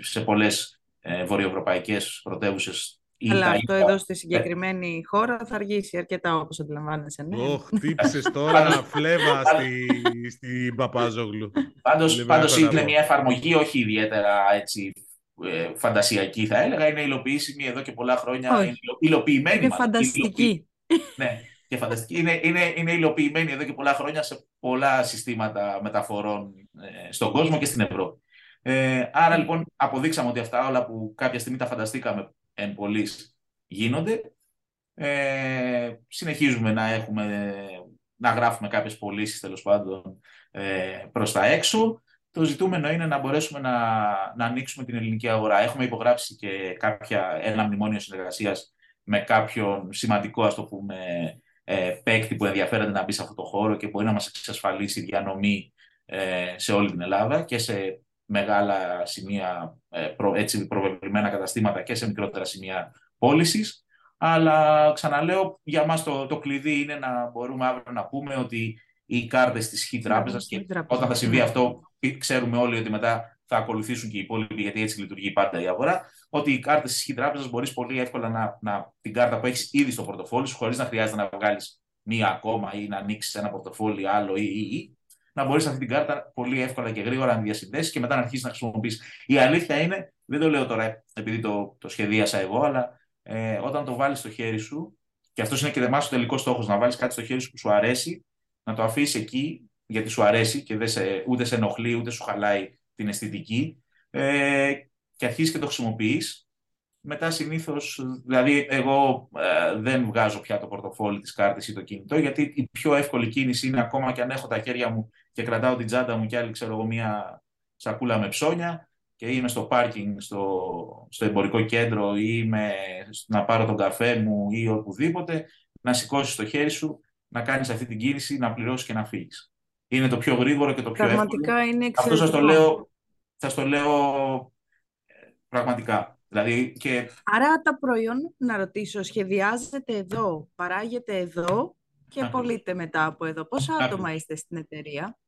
σε πολλές ε, βορειοευρωπαϊκές πρωτεύουσες αλλά αυτό εδώ στη συγκεκριμένη χώρα θα αργήσει αρκετά όπως αντιλαμβάνεσαι. Ναι. Oh, χτύπησες τώρα φλέβα στη, στη Παπάζογλου. Πάντως, πάντως είναι μια εφαρμογή όχι ιδιαίτερα έτσι, ε, φαντασιακή θα έλεγα. Είναι υλοποιήσιμη εδώ και πολλά χρόνια. Όχι. Είναι υλοποιημένη. Είναι φανταστική. ναι, και φανταστική. Είναι, είναι, είναι υλοποιημένη εδώ και πολλά χρόνια σε πολλά συστήματα μεταφορών ε, στον κόσμο και στην Ευρώπη. Ε, άρα λοιπόν αποδείξαμε ότι αυτά όλα που κάποια στιγμή τα φανταστήκαμε εν πολλής γίνονται. Ε, συνεχίζουμε να, έχουμε, να γράφουμε κάποιες πωλήσεις τέλος πάντων ε, προς τα έξω. Το ζητούμενο είναι να μπορέσουμε να, να ανοίξουμε την ελληνική αγορά. Έχουμε υπογράψει και κάποια, ένα μνημόνιο συνεργασίας με κάποιον σημαντικό, ας το πούμε, ε, παίκτη που ενδιαφέρεται να μπει σε αυτό το χώρο και μπορεί να μας εξασφαλίσει διανομή ε, σε όλη την Ελλάδα και σε μεγάλα σημεία, ε, προ, έτσι προβεβλημένα καταστήματα και σε μικρότερα σημεία πώλησης. Αλλά ξαναλέω, για μας το, το κλειδί είναι να μπορούμε αύριο να πούμε ότι οι κάρτες της Χ τράπεζα και όταν θα συμβεί αυτό, ξέρουμε όλοι ότι μετά θα ακολουθήσουν και οι υπόλοιποι, γιατί έτσι λειτουργεί πάντα η αγορά, ότι οι κάρτες της Χ τράπεζα μπορείς πολύ εύκολα να, να, την κάρτα που έχεις ήδη στο πορτοφόλι σου, χωρίς να χρειάζεται να βγάλεις μία ακόμα ή να ανοίξεις ένα πορτοφόλι άλλο ή, ή, ή, να μπορείς αυτή την κάρτα πολύ εύκολα και γρήγορα να διασυνδέσεις και μετά να αρχίσεις να χρησιμοποιήσει. Η αλήθεια είναι, δεν το λέω τώρα επειδή το, το σχεδίασα εγώ, αλλά ε, όταν το βάλεις στο χέρι σου, και αυτός είναι και δεμά ο τελικός στόχος, να βάλεις κάτι στο χέρι σου που σου αρέσει, να το αφήσεις εκεί γιατί σου αρέσει και δεν σε, ούτε σε ενοχλεί ούτε σου χαλάει την αισθητική ε, και αρχίζεις και το χρησιμοποιείς μετά συνήθως, δηλαδή εγώ ε, δεν βγάζω πια το πορτοφόλι της κάρτης ή το κινητό, γιατί η πιο εύκολη κίνηση είναι ακόμα και αν έχω τα χέρια μου και κρατάω την τσάντα μου και άλλη ξέρω εγώ μία σακούλα με ψώνια και είμαι στο πάρκινγκ, στο, στο εμπορικό κέντρο ή είμαι να πάρω τον καφέ μου ή οπουδήποτε, να σηκώσεις το χέρι σου, να κάνεις αυτή την κίνηση, να πληρώσεις και να φύγεις. Είναι το πιο γρήγορο και το πιο Πραγματικά εύκολο. είναι Αυτό σας το λέω, σας το λέω ε, πραγματικά. Δηλαδή και... Άρα τα προϊόν, να ρωτήσω, σχεδιάζεται εδώ, παράγεται εδώ και πωλείται μετά από εδώ. Πόσα άτομα είστε στην εταιρεία;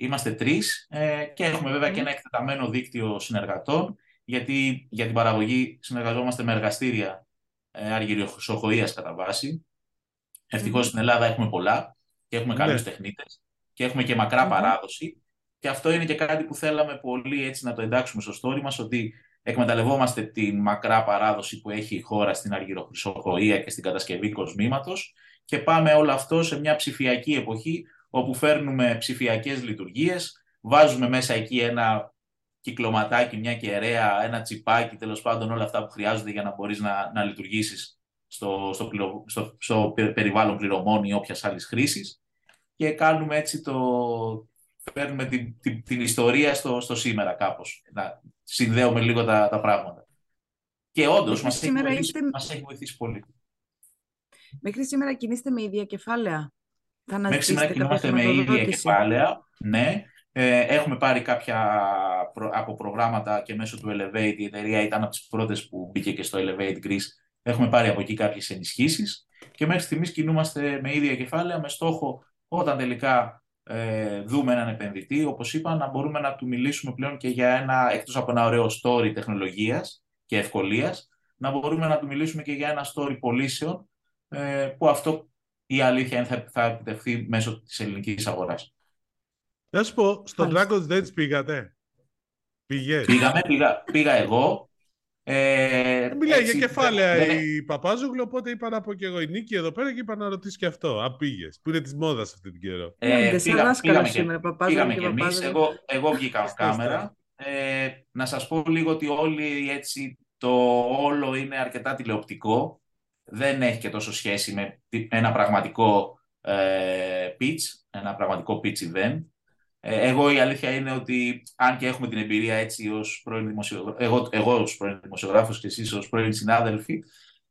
Είμαστε τρεις ε, και έχουμε βέβαια και ένα εκτεταμένο δίκτυο συνεργατών, γιατί για την παραγωγή συνεργαζόμαστε με εργαστήρια ε, αργυριοχρυσοχοΐας κατά βάση. Ευτυχώς στην Ελλάδα έχουμε πολλά και έχουμε ναι. καλούς τεχνίτες και έχουμε και μακρά παράδοση. Και αυτό είναι και κάτι που θέλαμε πολύ έτσι να το εντάξουμε στο story μας, ότι εκμεταλλευόμαστε την μακρά παράδοση που έχει η χώρα στην αργυροχρυσοχοΐα και στην κατασκευή κοσμήματος και πάμε όλο αυτό σε μια ψηφιακή εποχή όπου φέρνουμε ψηφιακές λειτουργίες, βάζουμε μέσα εκεί ένα κυκλωματάκι, μια κεραία, ένα τσιπάκι, τέλος πάντων όλα αυτά που χρειάζονται για να μπορείς να, να λειτουργήσεις στο, στο, στο, στο περιβάλλον πληρωμών ή όποιας άλλης χρήσης. Και κάνουμε έτσι το, φέρνουμε την, την, την ιστορία στο, στο σήμερα κάπως. Να συνδέουμε λίγο τα, τα πράγματα. Και όντως μας έχει, είστε... μας έχει βοηθήσει πολύ. Μέχρι σήμερα κινείστε με ίδια κεφάλαια; Θα Μέχρι σήμερα κινούμαστε με ίδια κεφάλαια, ναι. Ε, έχουμε πάρει κάποια από προγράμματα και μέσω του Elevate, η εταιρεία ήταν από τις πρώτες που μπήκε και στο Elevate Greece. Έχουμε πάρει από εκεί κάποιες ενισχύσεις και μέχρι στιγμής κινούμαστε με ίδια κεφάλαια με στόχο όταν τελικά ε, δούμε έναν επενδυτή, όπως είπα, να μπορούμε να του μιλήσουμε πλέον και για ένα, εκτός από ένα ωραίο story τεχνολογίας και ευκολίας, να μπορούμε να του μιλήσουμε και για ένα story πωλήσεων, ε, που αυτό η αλήθεια είναι θα, θα επιτευχθεί μέσω της ελληνικής αγοράς. Να σου πω, στο Dragon's Dance πήγατε; Πήγες; Πήγαμε, πήγα, πήγα εγώ. Ε, Μιλάει για κεφάλαια δεν... η Παπάζογλου, οπότε είπα να πω και εγώ η Νίκη εδώ πέρα και είπα να ρωτήσεις και αυτό. Αν πήγες, που είναι της μόδας αυτή την καιρό. Ε, πήγα, πήγαμε, πήγαμε, σήμερα, πήγαμε και, εμείς. Εγώ, εγώ βγήκα κάμερα. Ε, να σας πω λίγο ότι όλοι έτσι το όλο είναι αρκετά τηλεοπτικό. Δεν έχει και τόσο σχέση με ένα πραγματικό ε, pitch, ένα πραγματικό pitch event. Ε, εγώ η αλήθεια είναι ότι αν και έχουμε την εμπειρία έτσι ως πρώην δημοσιογράφος, εγώ, εγώ ως πρώην δημοσιογράφος και εσείς ως πρώην συνάδελφοι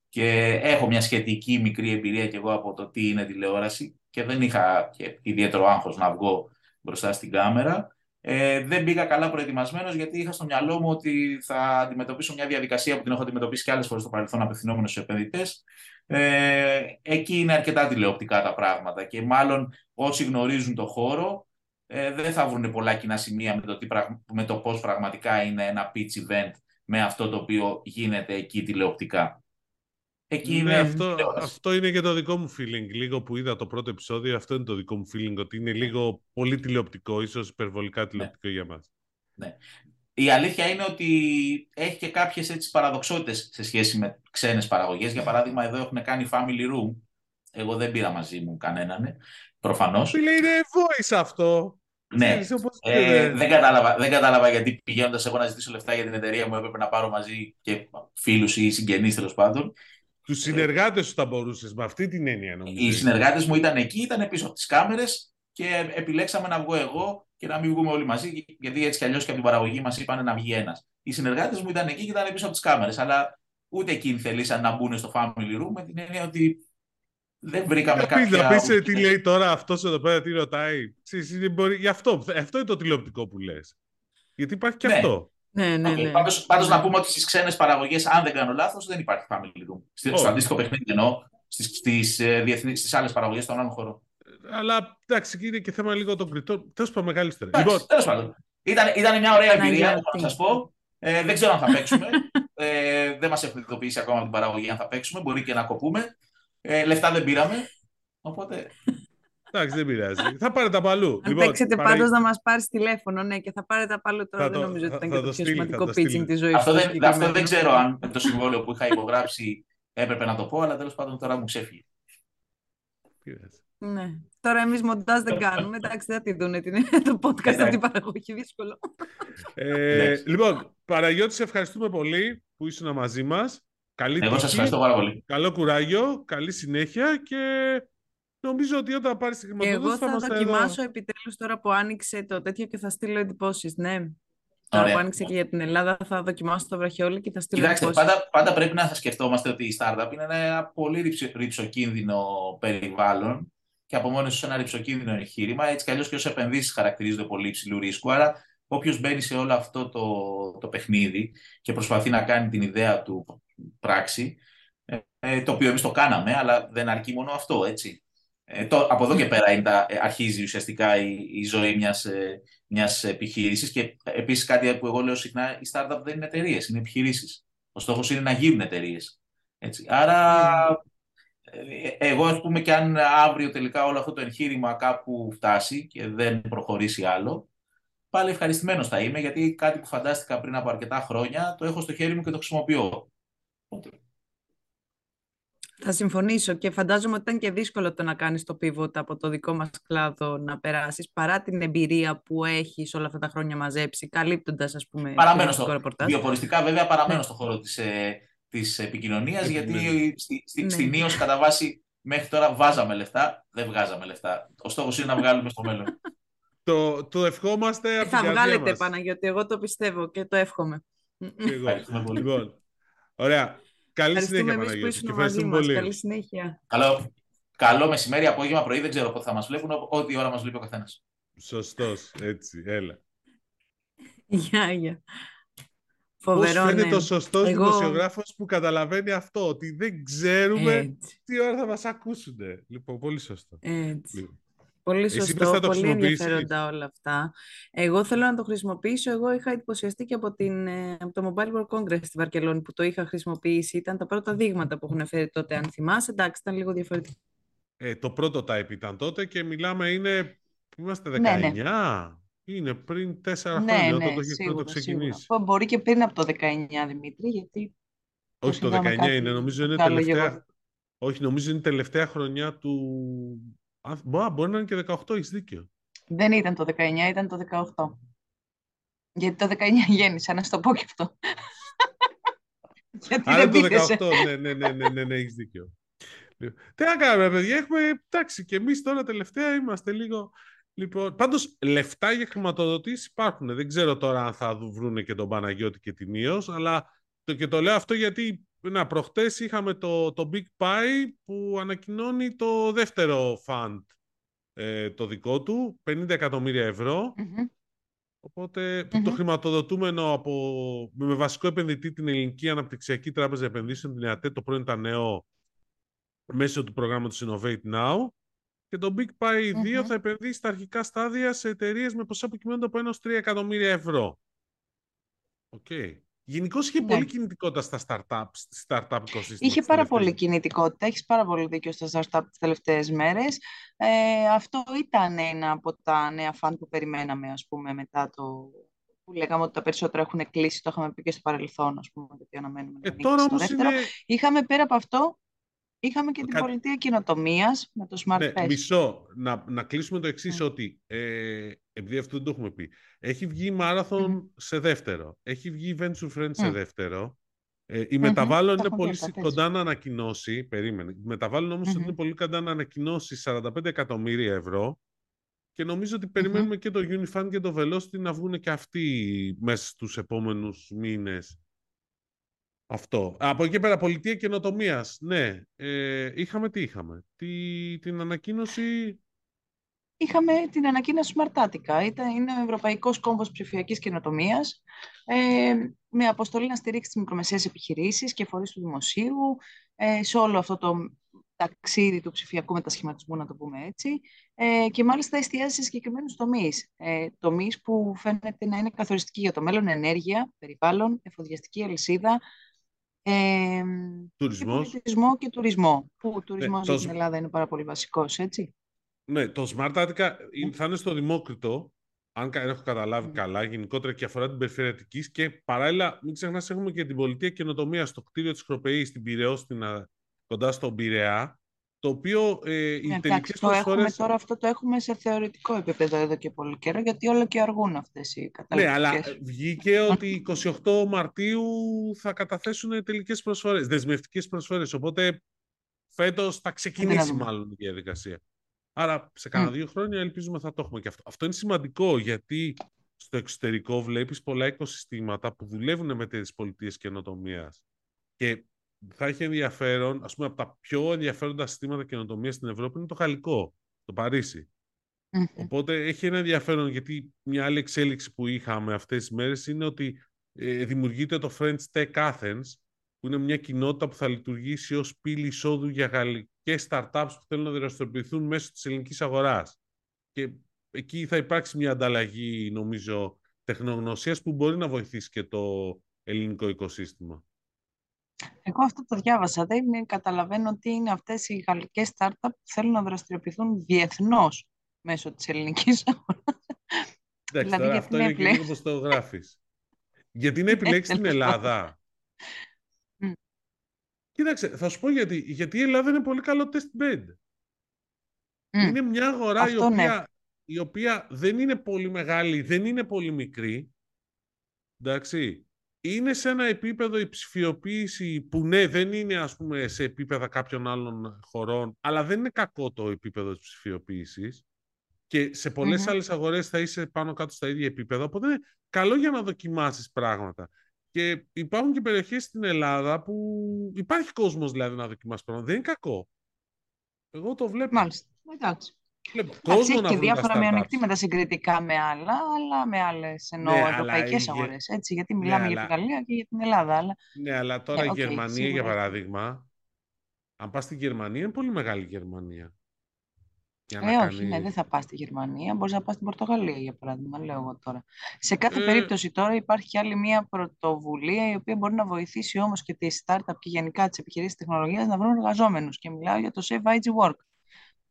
και έχω μια σχετική μικρή εμπειρία και εγώ από το τι είναι τηλεόραση και δεν είχα και ιδιαίτερο άγχος να βγω μπροστά στην κάμερα. Ε, δεν πήγα καλά προετοιμασμένος γιατί είχα στο μυαλό μου ότι θα αντιμετωπίσω μια διαδικασία που την έχω αντιμετωπίσει και άλλες φορές στο παρελθόν απευθυνόμενος στους επενδυτές. Ε, εκεί είναι αρκετά τηλεοπτικά τα πράγματα και μάλλον όσοι γνωρίζουν το χώρο ε, δεν θα βρουν πολλά κοινά σημεία με το, τι, με το πώς πραγματικά είναι ένα pitch event με αυτό το οποίο γίνεται εκεί τηλεοπτικά. Εκεί ναι, είναι αυτό, αυτό είναι και το δικό μου feeling. Λίγο που είδα το πρώτο επεισόδιο, αυτό είναι το δικό μου feeling, ότι είναι λίγο πολύ τηλεοπτικό, ίσως υπερβολικά ναι. τηλεοπτικό για μας. Ναι. Η αλήθεια είναι ότι έχει και κάποιες έτσι παραδοξότητες σε σχέση με ξένες παραγωγές. Για παράδειγμα, εδώ έχουν κάνει Family Room. Εγώ δεν πήρα μαζί μου κανέναν, προφανώς. Φίλε, είναι voice αυτό. Ναι, ε, δεν, κατάλαβα, δεν κατάλαβα γιατί πηγαίνοντας εγώ να ζητήσω λεφτά για την εταιρεία μου έπρεπε να πάρω μαζί και φίλους ή συγγενείς τέλος πάντων. Τους συνεργάτες σου θα μπορούσες με αυτή την έννοια, νομίζω. Οι συνεργάτες μου ήταν εκεί, ήταν πίσω από τις κάμερες και επιλέξαμε να βγω εγώ και να μην βγούμε όλοι μαζί, γιατί έτσι κι αλλιώς και από την παραγωγή μας είπαν να βγει ένας. Οι συνεργάτες μου ήταν εκεί και ήταν πίσω από τις κάμερες, αλλά ούτε εκείνοι θελήσαν να μπουν στο family room με την έννοια ότι δεν βρήκαμε κάποια... Να πεις τι λέει τώρα αυτός εδώ πέρα, τι ρωτάει. Μπορεί... Γι' αυτό, αυτό είναι το τηλεοπτικό που λες. Γιατί υπάρχει και ναι. αυτό. Ναι, ναι, ναι. Πάντως, πάντως να πούμε ότι στις ξένες παραγωγές, αν δεν κάνω λάθος, δεν υπάρχει family room. Στο, στο αντίστοιχο παιχνίδι εννοώ, στις, στις, ε, διεθνείς, στις άλλες παραγωγές των άλλων χωρών. Αλλά εντάξει, είναι και θέμα λίγο των κριτών. Τέλος πάντων, μεγάλη ιστορία. Λοιπόν... Τέλος πάντων. Ήταν, ήταν μια ωραία εμπειρία, να σας πω. Ε, δεν ξέρω αν θα παίξουμε. ε, δεν μας έχουν ειδοποιήσει ακόμα την παραγωγή αν θα παίξουμε. Μπορεί και να κοπούμε. Ε, λεφτά δεν πήραμε. Οπότε. Εντάξει, δεν πειράζει. θα πάρετε τα παλού. Αν λοιπόν, παίξετε παρα... πάντως να μας πάρεις τηλέφωνο, ναι, και θα πάρετε τα παλού τώρα. δεν νομίζω ότι ήταν και το πιο σημαντικό pitching της ζωής Αυτό, δεν, αυτό δεν ξέρω αν το συμβόλαιο που είχα υπογράψει έπρεπε να το πω, αλλά τέλος πάντων τώρα μου ξέφυγε. Ναι. Τώρα εμείς μοντάζ δεν κάνουμε. Εντάξει, δεν τη δουν το podcast από την παραγωγή. Δύσκολο. Ε, λοιπόν, Παραγιώτη, σε ευχαριστούμε πολύ που ήσουν μαζί μας. Καλή Εγώ σας ευχαριστώ πάρα πολύ. Καλό κουράγιο, καλή συνέχεια και νομίζω ότι όταν πάρεις τη χρηματοδότηση Εγώ θα, θα δοκιμάσω εδώ. επιτέλους τώρα που άνοιξε το τέτοιο και θα στείλω εντυπώσεις, ναι. Τώρα που άνοιξε και για την Ελλάδα θα δοκιμάσω το βραχιόλι και θα στείλω Κοιτάξτε, πάντα, πάντα πρέπει να σκεφτόμαστε ότι η startup είναι ένα πολύ ρηψοκίνδυνο περιβάλλον και από μόνος ένα ρηψοκίνδυνο εγχείρημα. Έτσι κι αλλιώς και ως επενδύσεις χαρακτηρίζονται πολύ υψηλού ρίσκου. Άρα, όποιος μπαίνει σε όλο αυτό το, το παιχνίδι και προσπαθεί να κάνει την ιδέα του πράξη, ε, το οποίο εμείς το κάναμε, αλλά δεν αρκεί μόνο αυτό, έτσι. Ε, το, από εδώ και πέρα είναι τα, αρχίζει ουσιαστικά η, η ζωή μιας, ε, μιας επιχείρησης και επίσης κάτι που εγώ λέω συχνά, οι startup δεν είναι εταιρείες, είναι επιχειρήσεις. Ο στόχος είναι να γίνουν εταιρείες. Άρα, ε, εγώ ας πούμε και αν αύριο τελικά όλο αυτό το εγχείρημα κάπου φτάσει και δεν προχωρήσει άλλο, πάλι ευχαριστημένος θα είμαι γιατί κάτι που φαντάστηκα πριν από αρκετά χρόνια το έχω στο χέρι μου και το χρησιμοποιώ. Θα συμφωνήσω και φαντάζομαι ότι ήταν και δύσκολο το να κάνεις το pivot από το δικό μας κλάδο να περάσεις παρά την εμπειρία που έχεις όλα αυτά τα χρόνια μαζέψει, καλύπτοντας ας πούμε παραμένω στο ρεπορτάζ. Βιοποριστικά βέβαια παραμένω ναι. στο χώρο της, ε, της επικοινωνίας γιατί στη, στη, ναι. στην ίος κατά βάση μέχρι τώρα βάζαμε λεφτά, δεν βγάζαμε λεφτά. Ο στόχος είναι να βγάλουμε στο μέλλον. το, το ευχόμαστε από Θα βγάλετε Παναγιώτη, εγώ το πιστεύω και το εύχομαι. Εγώ. Λοιπόν, ωραία. Καλή συνέχεια, Παναγιώτη. Και ευχαριστούμε πολύ. Καλή συνέχεια. Καλό, καλό μεσημέρι, απόγευμα, πρωί, δεν ξέρω πότε θα μας βλέπουν, ό,τι ώρα μας βλέπει ο καθένας. Σωστός, έτσι, έλα. Γεια, γεια. Φοβερό, Πώς φαίνεται ναι. ο σωστός Εγώ... δημοσιογράφος που καταλαβαίνει αυτό, ότι δεν ξέρουμε έτσι. τι ώρα θα μας ακούσουν. Λοιπόν, πολύ σωστό. Έτσι. Λοιπόν. Πολύ σωστό, πολύ ενδιαφέροντα όλα αυτά. Εγώ θέλω να το χρησιμοποιήσω. Εγώ είχα εντυπωσιαστεί και από, την, ε, από το Mobile World Congress στη Βαρκελόνη που το είχα χρησιμοποιήσει. Ήταν τα πρώτα δείγματα που έχουν φέρει τότε, αν θυμάσαι. Εντάξει, ήταν λίγο διαφορετικό. Ε, το πρώτο type ήταν τότε και μιλάμε είναι... Είμαστε 19. Ναι, ναι. Είναι πριν τέσσερα ναι, χρόνια, ναι, όταν το έχεις πρώτο ξεκινήσει. Σίγουρα. Μπορεί και πριν από το 19, Δημήτρη, γιατί... Όχι, το 19 είναι. Νομίζω είναι τελευταία... Όχι, νομίζω είναι τελευταία χρονιά του Μπα, μπορεί να είναι και 18, έχεις δίκιο. Δεν ήταν το 19, ήταν το 18. Γιατί το 19 γέννησα, να σου το πω και αυτό. Γιατί Άρα το 18, ναι, ναι, ναι, ναι, ναι, ναι έχεις δίκιο. Τι να κάνουμε, παιδιά, έχουμε, εντάξει, και εμείς τώρα τελευταία είμαστε λίγο... Λοιπόν, πάντως, λεφτά για χρηματοδοτήσεις υπάρχουν. Δεν ξέρω τώρα αν θα βρουν και τον Παναγιώτη και την Ίος, αλλά το, και το λέω αυτό γιατί να, προχτές είχαμε το, το Big Pie που ανακοινώνει το δεύτερο fund ε, το δικό του, 50 εκατομμύρια Οπότε το χρηματοδοτούμενο από, με βασικό επενδυτή την Ελληνική Αναπτυξιακή Τράπεζα Επενδύσεων, την ΕΑΤΕ, το πρώην ήταν νέο μέσω του προγράμματος Innovate Now. Και το Big Pi 2 θα επενδύσει στα αρχικά στάδια σε εταιρείες με ποσά που κυμαίνονται από 1 3 εκατομμύρια ευρώ. Οκ. Okay. Γενικώς είχε ναι. πολύ κινητικότητα στα startup, startup Είχε πάρα πολύ κινητικότητα, έχεις πάρα πολύ δίκιο στα startup τις τελευταίες μέρες. Ε, αυτό ήταν ένα από τα νέα fund που περιμέναμε, ας πούμε, μετά το που λέγαμε ότι τα περισσότερα έχουν κλείσει, το είχαμε πει και στο παρελθόν, ας πούμε, γιατί αναμένουμε ε, τώρα όμως Είναι... Είχαμε πέρα από αυτό, Είχαμε και την Κα... πολιτεία κοινοτομίας με το Smart ναι, Μισό. Να, να κλείσουμε το εξής ναι. ότι, ε, επειδή αυτό δεν το έχουμε πει, έχει βγει Marathon σε δεύτερο, έχει βγει Venture Friends σε δεύτερο. Ε, η Μεταβάλλον είναι πολύ κοντά να ανακοινώσει, περίμενε, η Μεταβάλλον όμως είναι πολύ κοντά να ανακοινώσει 45 εκατομμύρια ευρώ και νομίζω ότι περιμένουμε και το Unifund και το Velocity να βγουν και αυτοί μέσα στους επόμενους μήνες αυτό. Από εκεί πέρα, πολιτεία καινοτομία. Ναι. Ε, είχαμε τι είχαμε. Τι, την ανακοίνωση. Είχαμε την ανακοίνωση Σμαρτάτικα. Ήταν, είναι ο Ευρωπαϊκός Κόμβος Ψηφιακής Καινοτομίας ε, με αποστολή να στηρίξει τις μικρομεσαίες επιχειρήσεις και φορείς του δημοσίου ε, σε όλο αυτό το ταξίδι του ψηφιακού μετασχηματισμού, να το πούμε έτσι, ε, και μάλιστα εστιάζει σε συγκεκριμένους τομείς. Ε, τομείς που φαίνεται να είναι καθοριστικοί για το μέλλον, ενέργεια, περιβάλλον, εφοδιαστική αλυσίδα, ε, τουρισμός. Και και τουρισμό. Που ο τουρισμός ναι, στην Ελλάδα είναι πάρα πολύ βασικός, έτσι; Ναι, το Smart Attica θα είναι στο Δημόκριτο, αν έχω καταλάβει καλά, γενικότερα και αφορά την περιφερειακής και παράλληλα, μην ξεχνάς, έχουμε και την πολιτεία καινοτομίας στο κτίριο της Χροπεή στην Πυραιό, στην, κοντά στον Πειραιά. Το οποίο ε, οι ναι, τελικές το προσφορές... τώρα αυτό το έχουμε σε θεωρητικό επίπεδο εδώ και πολύ καιρό, γιατί όλο και αργούν αυτές οι καταληκτικές. Ναι, αλλά βγήκε ότι 28 Μαρτίου θα καταθέσουν τελικές προσφορές, δεσμευτικές προσφορές, οπότε φέτος θα ξεκινήσει μάλλον η διαδικασία. Άρα σε κάνα δύο χρόνια ελπίζουμε θα το έχουμε και αυτό. Αυτό είναι σημαντικό γιατί στο εξωτερικό βλέπεις πολλά οικοσυστήματα που δουλεύουν με τις πολιτείες καινοτομίας. Και θα έχει ενδιαφέρον, ας πούμε, από τα πιο ενδιαφέροντα συστήματα καινοτομίας στην Ευρώπη είναι το γαλλικό, το παρισι Οπότε έχει ένα ενδιαφέρον γιατί μια άλλη εξέλιξη που είχαμε αυτές τις μέρες είναι ότι ε, δημιουργείται το French Tech Athens, που είναι μια κοινότητα που θα λειτουργήσει ως πύλη εισόδου για γαλλικές startups που θέλουν να δραστηριοποιηθούν μέσω της ελληνικής αγοράς. Και εκεί θα υπάρξει μια ανταλλαγή, νομίζω, τεχνογνωσίας που μπορεί να βοηθήσει και το ελληνικό οικοσύστημα. Εγώ αυτό το διάβασα. Δεν καταλαβαίνω τι είναι αυτές οι γαλλικές startup που θέλουν να δραστηριοποιηθούν διεθνώς μέσω της ελληνικής αγοράς. Εντάξει, δηλαδή, αυτό είναι και όπως το γράφεις. γιατί είναι επιλέξεις την Ελλάδα. Κοίταξε, θα σου πω γιατί. Γιατί η Ελλάδα είναι πολύ καλό test bed. Είναι μια αγορά η ναι. οποία, η οποία δεν είναι πολύ μεγάλη, δεν είναι πολύ μικρή. Εντάξει είναι σε ένα επίπεδο η ψηφιοποίηση που ναι δεν είναι ας πούμε σε επίπεδα κάποιων άλλων χωρών αλλά δεν είναι κακό το επίπεδο της ψηφιοποίησης. Και σε πολλές mm-hmm. άλλες αγορές θα είσαι πάνω κάτω στα ίδια επίπεδα οπότε είναι καλό για να δοκιμάσεις πράγματα. Και υπάρχουν και περιοχές στην Ελλάδα που υπάρχει κόσμος δηλαδή να δοκιμάσει πράγματα. Δεν είναι κακό. Εγώ το βλέπω. Μάλιστα, εντάξει Εντάξει, έχει και διάφορα μειονεκτήματα συγκριτικά με άλλα, αλλά με άλλες εννοώ ναι, ευρωπαϊκές αγορές. Έτσι, γιατί ναι, μιλάμε για την Γαλλία και για την Ελλάδα. Αλλά... Ναι, αλλά τώρα ναι, η Γερμανία, για παράδειγμα, αν πας στη Γερμανία, είναι πολύ μεγάλη η Γερμανία. Για ε, όχι, ναι, δεν θα πας στη Γερμανία. Μπορείς να πας στην Πορτογαλία, για παράδειγμα, λέω εγώ τώρα. Σε κάθε ε... περίπτωση τώρα υπάρχει άλλη μια πρωτοβουλία η οποία μπορεί να βοηθήσει όμως και τις startup και γενικά τις επιχειρήσεις τεχνολογίας να βρουν εργαζόμενους. Και μιλάω για το Save IG Work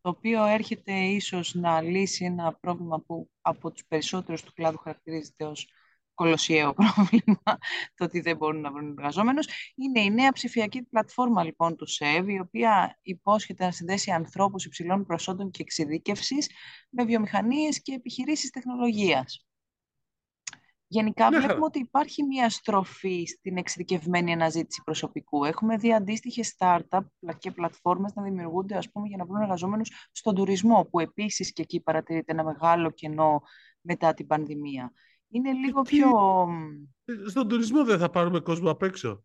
το οποίο έρχεται ίσως να λύσει ένα πρόβλημα που από τους περισσότερους του κλάδου χαρακτηρίζεται ως κολοσιαίο πρόβλημα, το ότι δεν μπορούν να βρουν εργαζόμενους. Είναι η νέα ψηφιακή πλατφόρμα λοιπόν του ΣΕΒ, η οποία υπόσχεται να συνδέσει ανθρώπους υψηλών προσόντων και εξειδίκευσης με βιομηχανίες και επιχειρήσεις τεχνολογίας. Γενικά ναι, βλέπουμε ότι υπάρχει μια στροφή στην εξειδικευμένη αναζήτηση προσωπικού. Έχουμε δει αντίστοιχες startup και πλατφόρμες να δημιουργούνται ας πούμε, για να βρουν εργαζόμενους στον τουρισμό, που επίσης και εκεί παρατηρείται ένα μεγάλο κενό μετά την πανδημία. Είναι λίγο πιο... Ε, στον τουρισμό δεν θα πάρουμε κόσμο απ' έξω.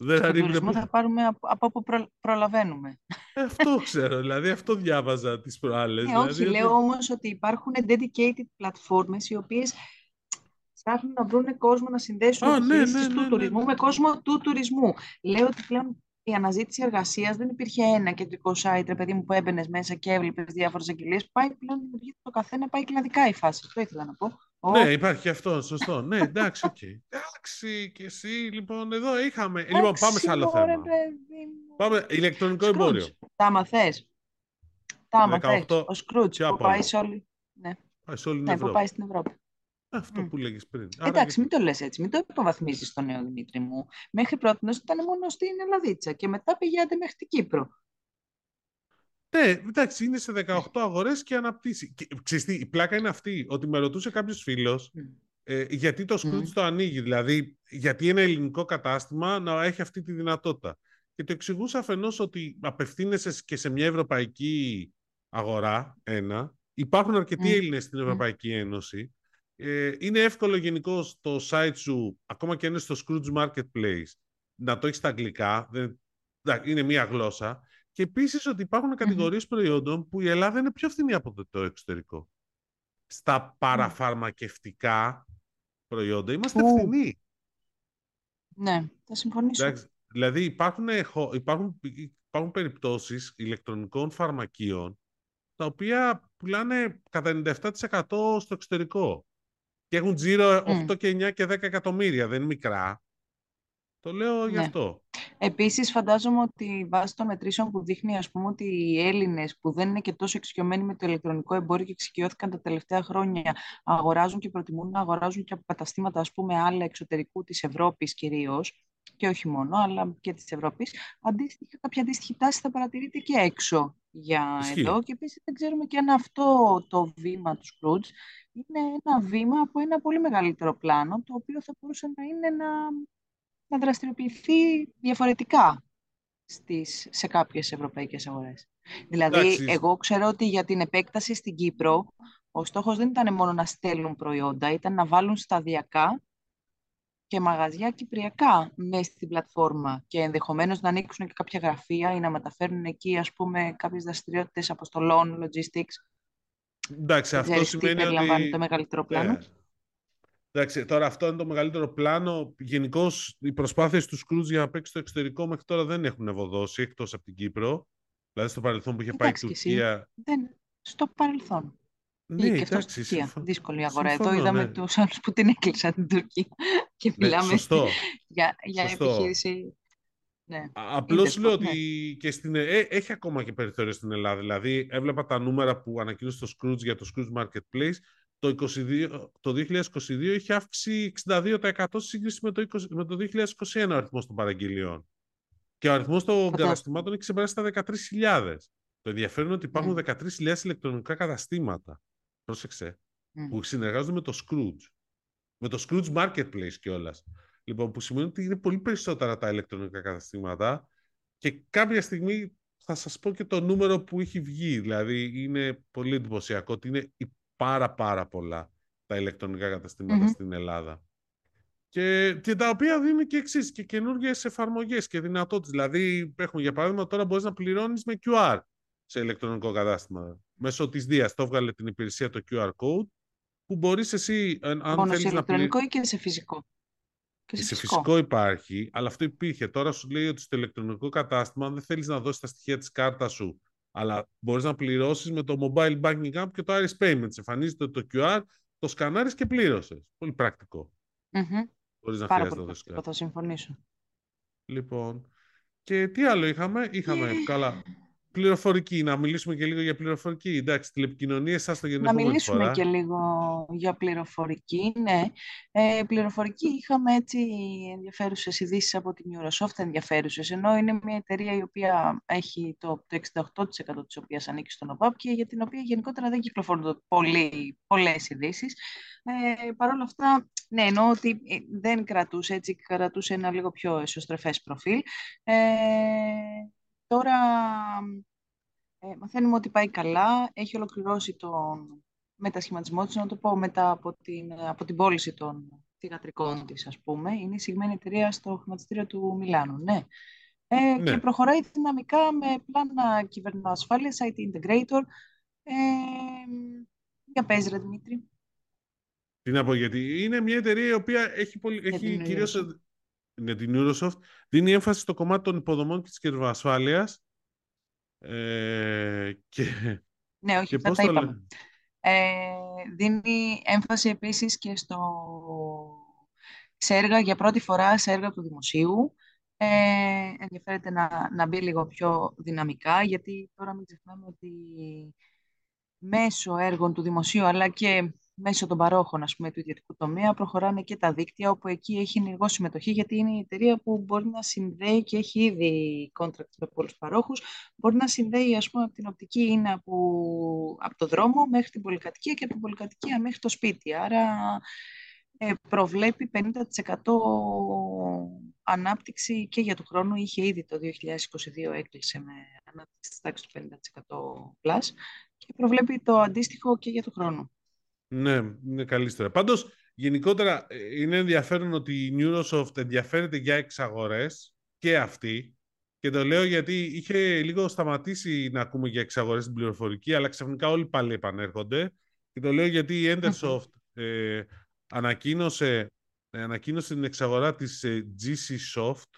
Δεν Στον τουρισμό θα πάρουμε από, όπου προλαβαίνουμε. Ε, αυτό ξέρω, δηλαδή αυτό διάβαζα τις προάλλες. Ε, όχι, δηλαδή, λέω όμως ότι υπάρχουν dedicated πλατφόρμες οι οποίες ψάχνουν να βρουν κόσμο να συνδέσουν ah, ναι, ναι, ναι, τους ναι, τουρισμού με κόσμο του τουρισμού. Λέω ότι πλέον η αναζήτηση εργασίας δεν υπήρχε ένα κεντρικό site, ρε παιδί μου, που έμπαινες μέσα και έβλεπες διάφορες αγγελίες. Πάει πλέον δημιουργείται το καθένα, πάει κλαδικά η φάση. Αυτό ήθελα να πω. Ναι, υπάρχει και αυτό, σωστό. ναι, εντάξει, οκ. Okay. Εντάξει, και εσύ, λοιπόν, εδώ είχαμε. Εντάξει, λοιπόν, πάμε σε άλλο θέμα. Πάμε, ηλεκτρονικό Skroutz. εμπόριο. Τα μαθες. Τα μαθες. Ο Skroutz που πάει σε όλη... Ναι. Πάει σε όλη την ναι, Ευρώπη. Που πάει στην Ευρώπη. Αυτό mm. που λέγεις πριν. Εντάξει, μην το λες έτσι, μην το υποβαθμίζεις το νέο Δημήτρη μου. Μέχρι πρώτη ήταν μόνο στην Ελλαδίτσα και μετά πήγατε μέχρι την Κύπρο. Ναι, εντάξει, είναι σε 18 αγορές και αναπτύσσει. Και, ξέρεις τι, η πλάκα είναι αυτή, ότι με ρωτούσε κάποιος φίλος mm. ε, γιατί το Scrooge mm. το ανοίγει, δηλαδή γιατί ένα ελληνικό κατάστημα να έχει αυτή τη δυνατότητα. Και το εξηγούσα αφενός ότι απευθύνεσαι και σε μια ευρωπαϊκή αγορά, ένα, υπάρχουν αρκετοί mm. Έλληνες στην Ευρωπαϊκή Ένωση, ε, είναι εύκολο γενικώ το site σου, ακόμα και είναι στο Scrooge Marketplace, να το έχεις στα αγγλικά. Δεν, είναι μία γλώσσα. Και επίσης ότι υπάρχουν κατηγορίες προϊόντων που η Ελλάδα είναι πιο φθηνή από το, εξωτερικό. Στα παραφαρμακευτικά προϊόντα είμαστε Ου. φθηνοί. Ναι, θα συμφωνήσω. δηλαδή υπάρχουν, υπάρχουν, υπάρχουν περιπτώσεις ηλεκτρονικών φαρμακείων τα οποία πουλάνε κατά 97% στο εξωτερικό και έχουν τζίρο 8 και 9 και 10 εκατομμύρια, δεν είναι μικρά. Το λέω γι' ναι. αυτό. Επίσης φαντάζομαι ότι βάσει των μετρήσεων που δείχνει ας πούμε ότι οι Έλληνες που δεν είναι και τόσο εξοικειωμένοι με το ηλεκτρονικό εμπόριο και εξοικειώθηκαν τα τελευταία χρόνια αγοράζουν και προτιμούν να αγοράζουν και από καταστήματα ας πούμε άλλα εξωτερικού της Ευρώπης κυρίως και όχι μόνο, αλλά και της Ευρώπης, αντίστοιχα, κάποια αντίστοιχη τάση θα παρατηρείται και έξω για εδώ. Και επίσης δεν ξέρουμε και αν αυτό το βήμα τους Scrooge είναι ένα βήμα από ένα πολύ μεγαλύτερο πλάνο, το οποίο θα μπορούσε να είναι να, να δραστηριοποιηθεί διαφορετικά στις, σε κάποιες ευρωπαϊκές αγορές. Δηλαδή, εγώ ξέρω ότι για την επέκταση στην Κύπρο, ο στόχος δεν ήταν μόνο να στέλνουν προϊόντα, ήταν να βάλουν σταδιακά και μαγαζιά κυπριακά μέσα στην πλατφόρμα και ενδεχομένως να ανοίξουν και κάποια γραφεία ή να μεταφέρουν εκεί, ας πούμε, κάποιες δραστηριότητες αποστολών, logistics. Εντάξει, αυτό σημαίνει ότι... το μεγαλύτερο πλάνο. Yeah. Εντάξει, τώρα αυτό είναι το μεγαλύτερο πλάνο. Γενικώς οι προσπάθειες του Σκρούτζ για να παίξει στο εξωτερικό μέχρι τώρα δεν έχουν ευωδώσει εκτός από την Κύπρο. Δηλαδή στο παρελθόν που είχε πάει η Τουρκία. Δεν... Στο παρελθόν. Ναι, και αυτός στην Τουρκία. Δύσκολη αγορά. Εδώ είδαμε ναι. τους άλλους που την έκλεισαν την Τουρκία. Και ναι, μιλάμε για, για επιχείρηση. Ναι. Απλώς λέω ότι και στην, ε, έχει ακόμα και περιθώριο στην Ελλάδα. Δηλαδή, έβλεπα τα νούμερα που ανακοίνωσε το Scrooge για το Scrooge Marketplace. Το, 22, το 2022 είχε αύξηση 62% σύγκριση με το, 20, με το 2021 ο αριθμός των παραγγελιών. Και ο αριθμός των καταστημάτων έχει ξεπεράσει τα 13.000. Το ενδιαφέρον είναι ότι υπάρχουν mm. 13.000 ηλεκτρονικά καταστήματα. Πρόσεξε. Mm. Που συνεργάζονται με το Scrooge. Με το Scrooge Marketplace κιόλας. Λοιπόν, που σημαίνει ότι είναι πολύ περισσότερα τα ηλεκτρονικά καταστήματα και κάποια στιγμή θα σας πω και το νούμερο που έχει βγει. Δηλαδή είναι πολύ εντυπωσιακό ότι είναι πάρα πάρα πολλά τα ηλεκτρονικά στην Ελλάδα. Και, και τα οποία δίνουν και εξής και καινούργιες εφαρμογές και δυνατότητες. Δηλαδή, έχουμε για παράδειγμα τώρα μπορείς να πληρώνεις με QR σε ηλεκτρονικό κατάστημα. Μέσω της Δίας το έβγαλε την υπηρεσία το QR code, που μπορείς εσύ. Αν Μόνο σε ηλεκτρονικό ή και σε φυσικό; Και σε, φυσικό. υπάρχει, αλλά αυτό υπήρχε. Τώρα σου λέει ότι στο ηλεκτρονικό κατάστημα, αν δεν θέλεις να δώσεις τα στοιχεία της κάρτας σου, αλλά μπορείς να πληρώσεις με το mobile banking app και το Iris Payments. Εμφανίζεται το QR, το σκανάρεις και πλήρωσες. Πολύ πρακτικό. Mm-hmm. Μπορείς να χρειάζεται να δώσεις κάτι. Θα συμφωνήσω. Λοιπόν. Και τι άλλο είχαμε, είχαμε καλά πληροφορική, να μιλήσουμε και λίγο για πληροφορική. Εντάξει, τηλεπικοινωνίες, σας το για Να μιλήσουμε και λίγο για πληροφορική, ναι. Ε, πληροφορική είχαμε έτσι ενδιαφέρουσες ειδήσεις από την Eurosoft, ενδιαφέρουσες, ενώ είναι μια εταιρεία η οποία έχει το, το 68% της οποίας ανήκει στον ΟΠΑΠ και για την οποία γενικότερα δεν κυκλοφορούν πολύ, πολλές ειδήσεις. Ε, Παρ' όλα αυτά, ναι, εννοώ ότι ε, δεν κρατούσε, έτσι κρατούσε ένα λίγο πιο εσωστρεφές προφίλ. Ε, Τώρα ε, μαθαίνουμε ότι πάει καλά. Έχει ολοκληρώσει τον μετασχηματισμό της, να το πω, μετά από την, από την πώληση των θηγατρικών της, ας πούμε. Είναι η συγμένη εταιρεία στο χρηματιστήριο του Μιλάνου, ναι. Ε, ναι. Και προχωράει δυναμικά με πλάνα κυβερνοασφάλειας, IT Integrator. Ε, για πες, ρε Δημήτρη. Τι να πω, γιατί είναι μια εταιρεία η οποία έχει, πολύ, έχει κυρίως με την Eurosoft, δίνει έμφαση στο κομμάτι των υποδομών και της κυβερνοασφάλειας. Ε, και, ναι, όχι, και πώς είπαμε. Ε, δίνει έμφαση επίσης και στο σε έργα για πρώτη φορά σε έργα του δημοσίου. Ε, ενδιαφέρεται να, να μπει λίγο πιο δυναμικά, γιατί τώρα μην ξεχνάμε ότι μέσω έργων του δημοσίου, αλλά και μέσω των παρόχων ας πούμε, του ιδιωτικού τομέα προχωράνε και τα δίκτυα όπου εκεί έχει ενεργό συμμετοχή γιατί είναι η εταιρεία που μπορεί να συνδέει και έχει ήδη contract με πολλούς παρόχους. Μπορεί να συνδέει ας πούμε από την οπτική είναι από, από το δρόμο μέχρι την πολυκατοικία και από την πολυκατοικία μέχρι το σπίτι. Άρα ε, προβλέπει 50% ανάπτυξη και για το χρόνο είχε ήδη το 2022 έκλεισε με ανάπτυξη της τάξης του 50% plus και προβλέπει το αντίστοιχο και για το χρόνο. Ναι, είναι καλή ιστορία. Πάντως, γενικότερα ε, είναι ενδιαφέρον ότι η Neurosoft ενδιαφέρεται για εξαγορές και αυτή. Και το λέω γιατί είχε λίγο σταματήσει να ακούμε για εξαγορές στην πληροφορική, αλλά ξαφνικά όλοι πάλι επανέρχονται. Και το λέω γιατί η Endersoft ε, ανακοίνωσε, ε, ανακοίνωσε την εξαγορά της ε, GC Soft,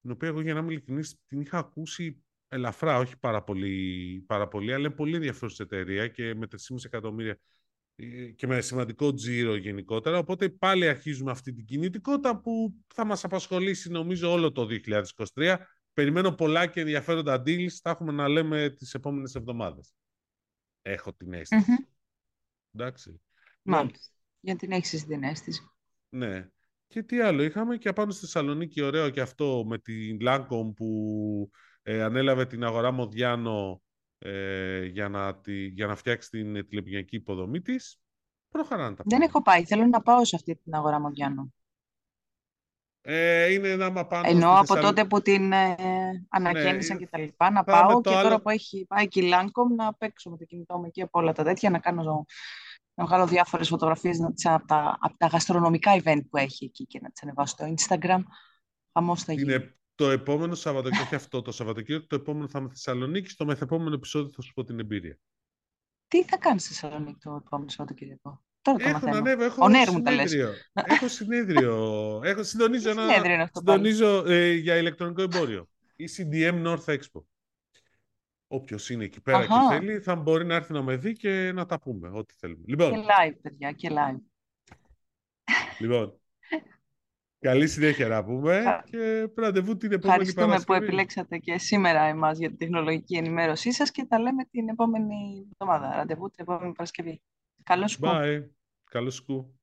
την οποία εγώ για να είμαι ειλικρινής την είχα ακούσει ελαφρά, όχι πάρα πολύ, πάρα πολύ αλλά είναι πολύ ενδιαφέρουσα εταιρεία και με 3,5 εκατομμύρια ε, και με σημαντικό τζίρο γενικότερα. Οπότε πάλι αρχίζουμε αυτή την κινητικότητα που θα μας απασχολήσει νομίζω όλο το 2023. Περιμένω πολλά και ενδιαφέροντα deals. Θα έχουμε να λέμε τις επόμενες εβδομάδες. Έχω την αίσθηση. Mm-hmm. Εντάξει. Μάλιστα. Για την έχεις την αίσθηση. Ναι. Και τι άλλο είχαμε και απάνω στη Θεσσαλονίκη ωραίο και αυτό με την Lancome που ε, ανέλαβε την αγορά Μοδιάνο ε, για, να, τη, για να φτιάξει την τηλεπικοινωνική υποδομή της. Προχωράνε τα Δεν έχω πάει. Θέλω να πάω σε αυτή την αγορά Μοδιάνο. Ε, είναι ένα μαπάνω Ενώ από τότε που την ε, ανακαίνισαν ναι, και τα λοιπά, να πάω και τώρα που έχει πάει και η Lancome να παίξω με το κινητό μου και από όλα τα τέτοια, να κάνω να βγάλω διάφορες φωτογραφίες από τα, από τα γαστρονομικά event που έχει εκεί και να τις ανεβάσω στο Instagram. Χαμός θα γίνει. Είναι το επόμενο Σαββατοκύριακο, όχι αυτό το Σαββατοκύριακο, το επόμενο θα είμαι στη Θεσσαλονίκη, στο μεθεπόμενο επεισόδιο θα σου πω την εμπειρία. Τι θα κάνεις στη Θεσσαλονίκη το επόμενο Σαββατοκύριακο; Τώρα το έχω να ανέβω, έχω συνέδριο. έχω συνέδριο. έχω συντονίζω, ένα, συντονίζω ε, για ηλεκτρονικό εμπόριο. Η CDM North Expo. Όποιος είναι εκεί πέρα Αχα. και θέλει, θα μπορεί να έρθει να με δει και να τα πούμε. Ό,τι θέλουμε. Λοιπόν, και live, παιδιά, και live. Λοιπόν, καλή συνέχεια να πούμε και ραντεβού την επόμενη Ευχαριστούμε Παρασκευή. που επιλέξατε και σήμερα εμάς για την τεχνολογική ενημέρωσή σας και τα λέμε την επόμενη εβδομάδα. Ραντεβού την επόμενη Παρασκευή. Καλώς Bye. Καλώς σκου.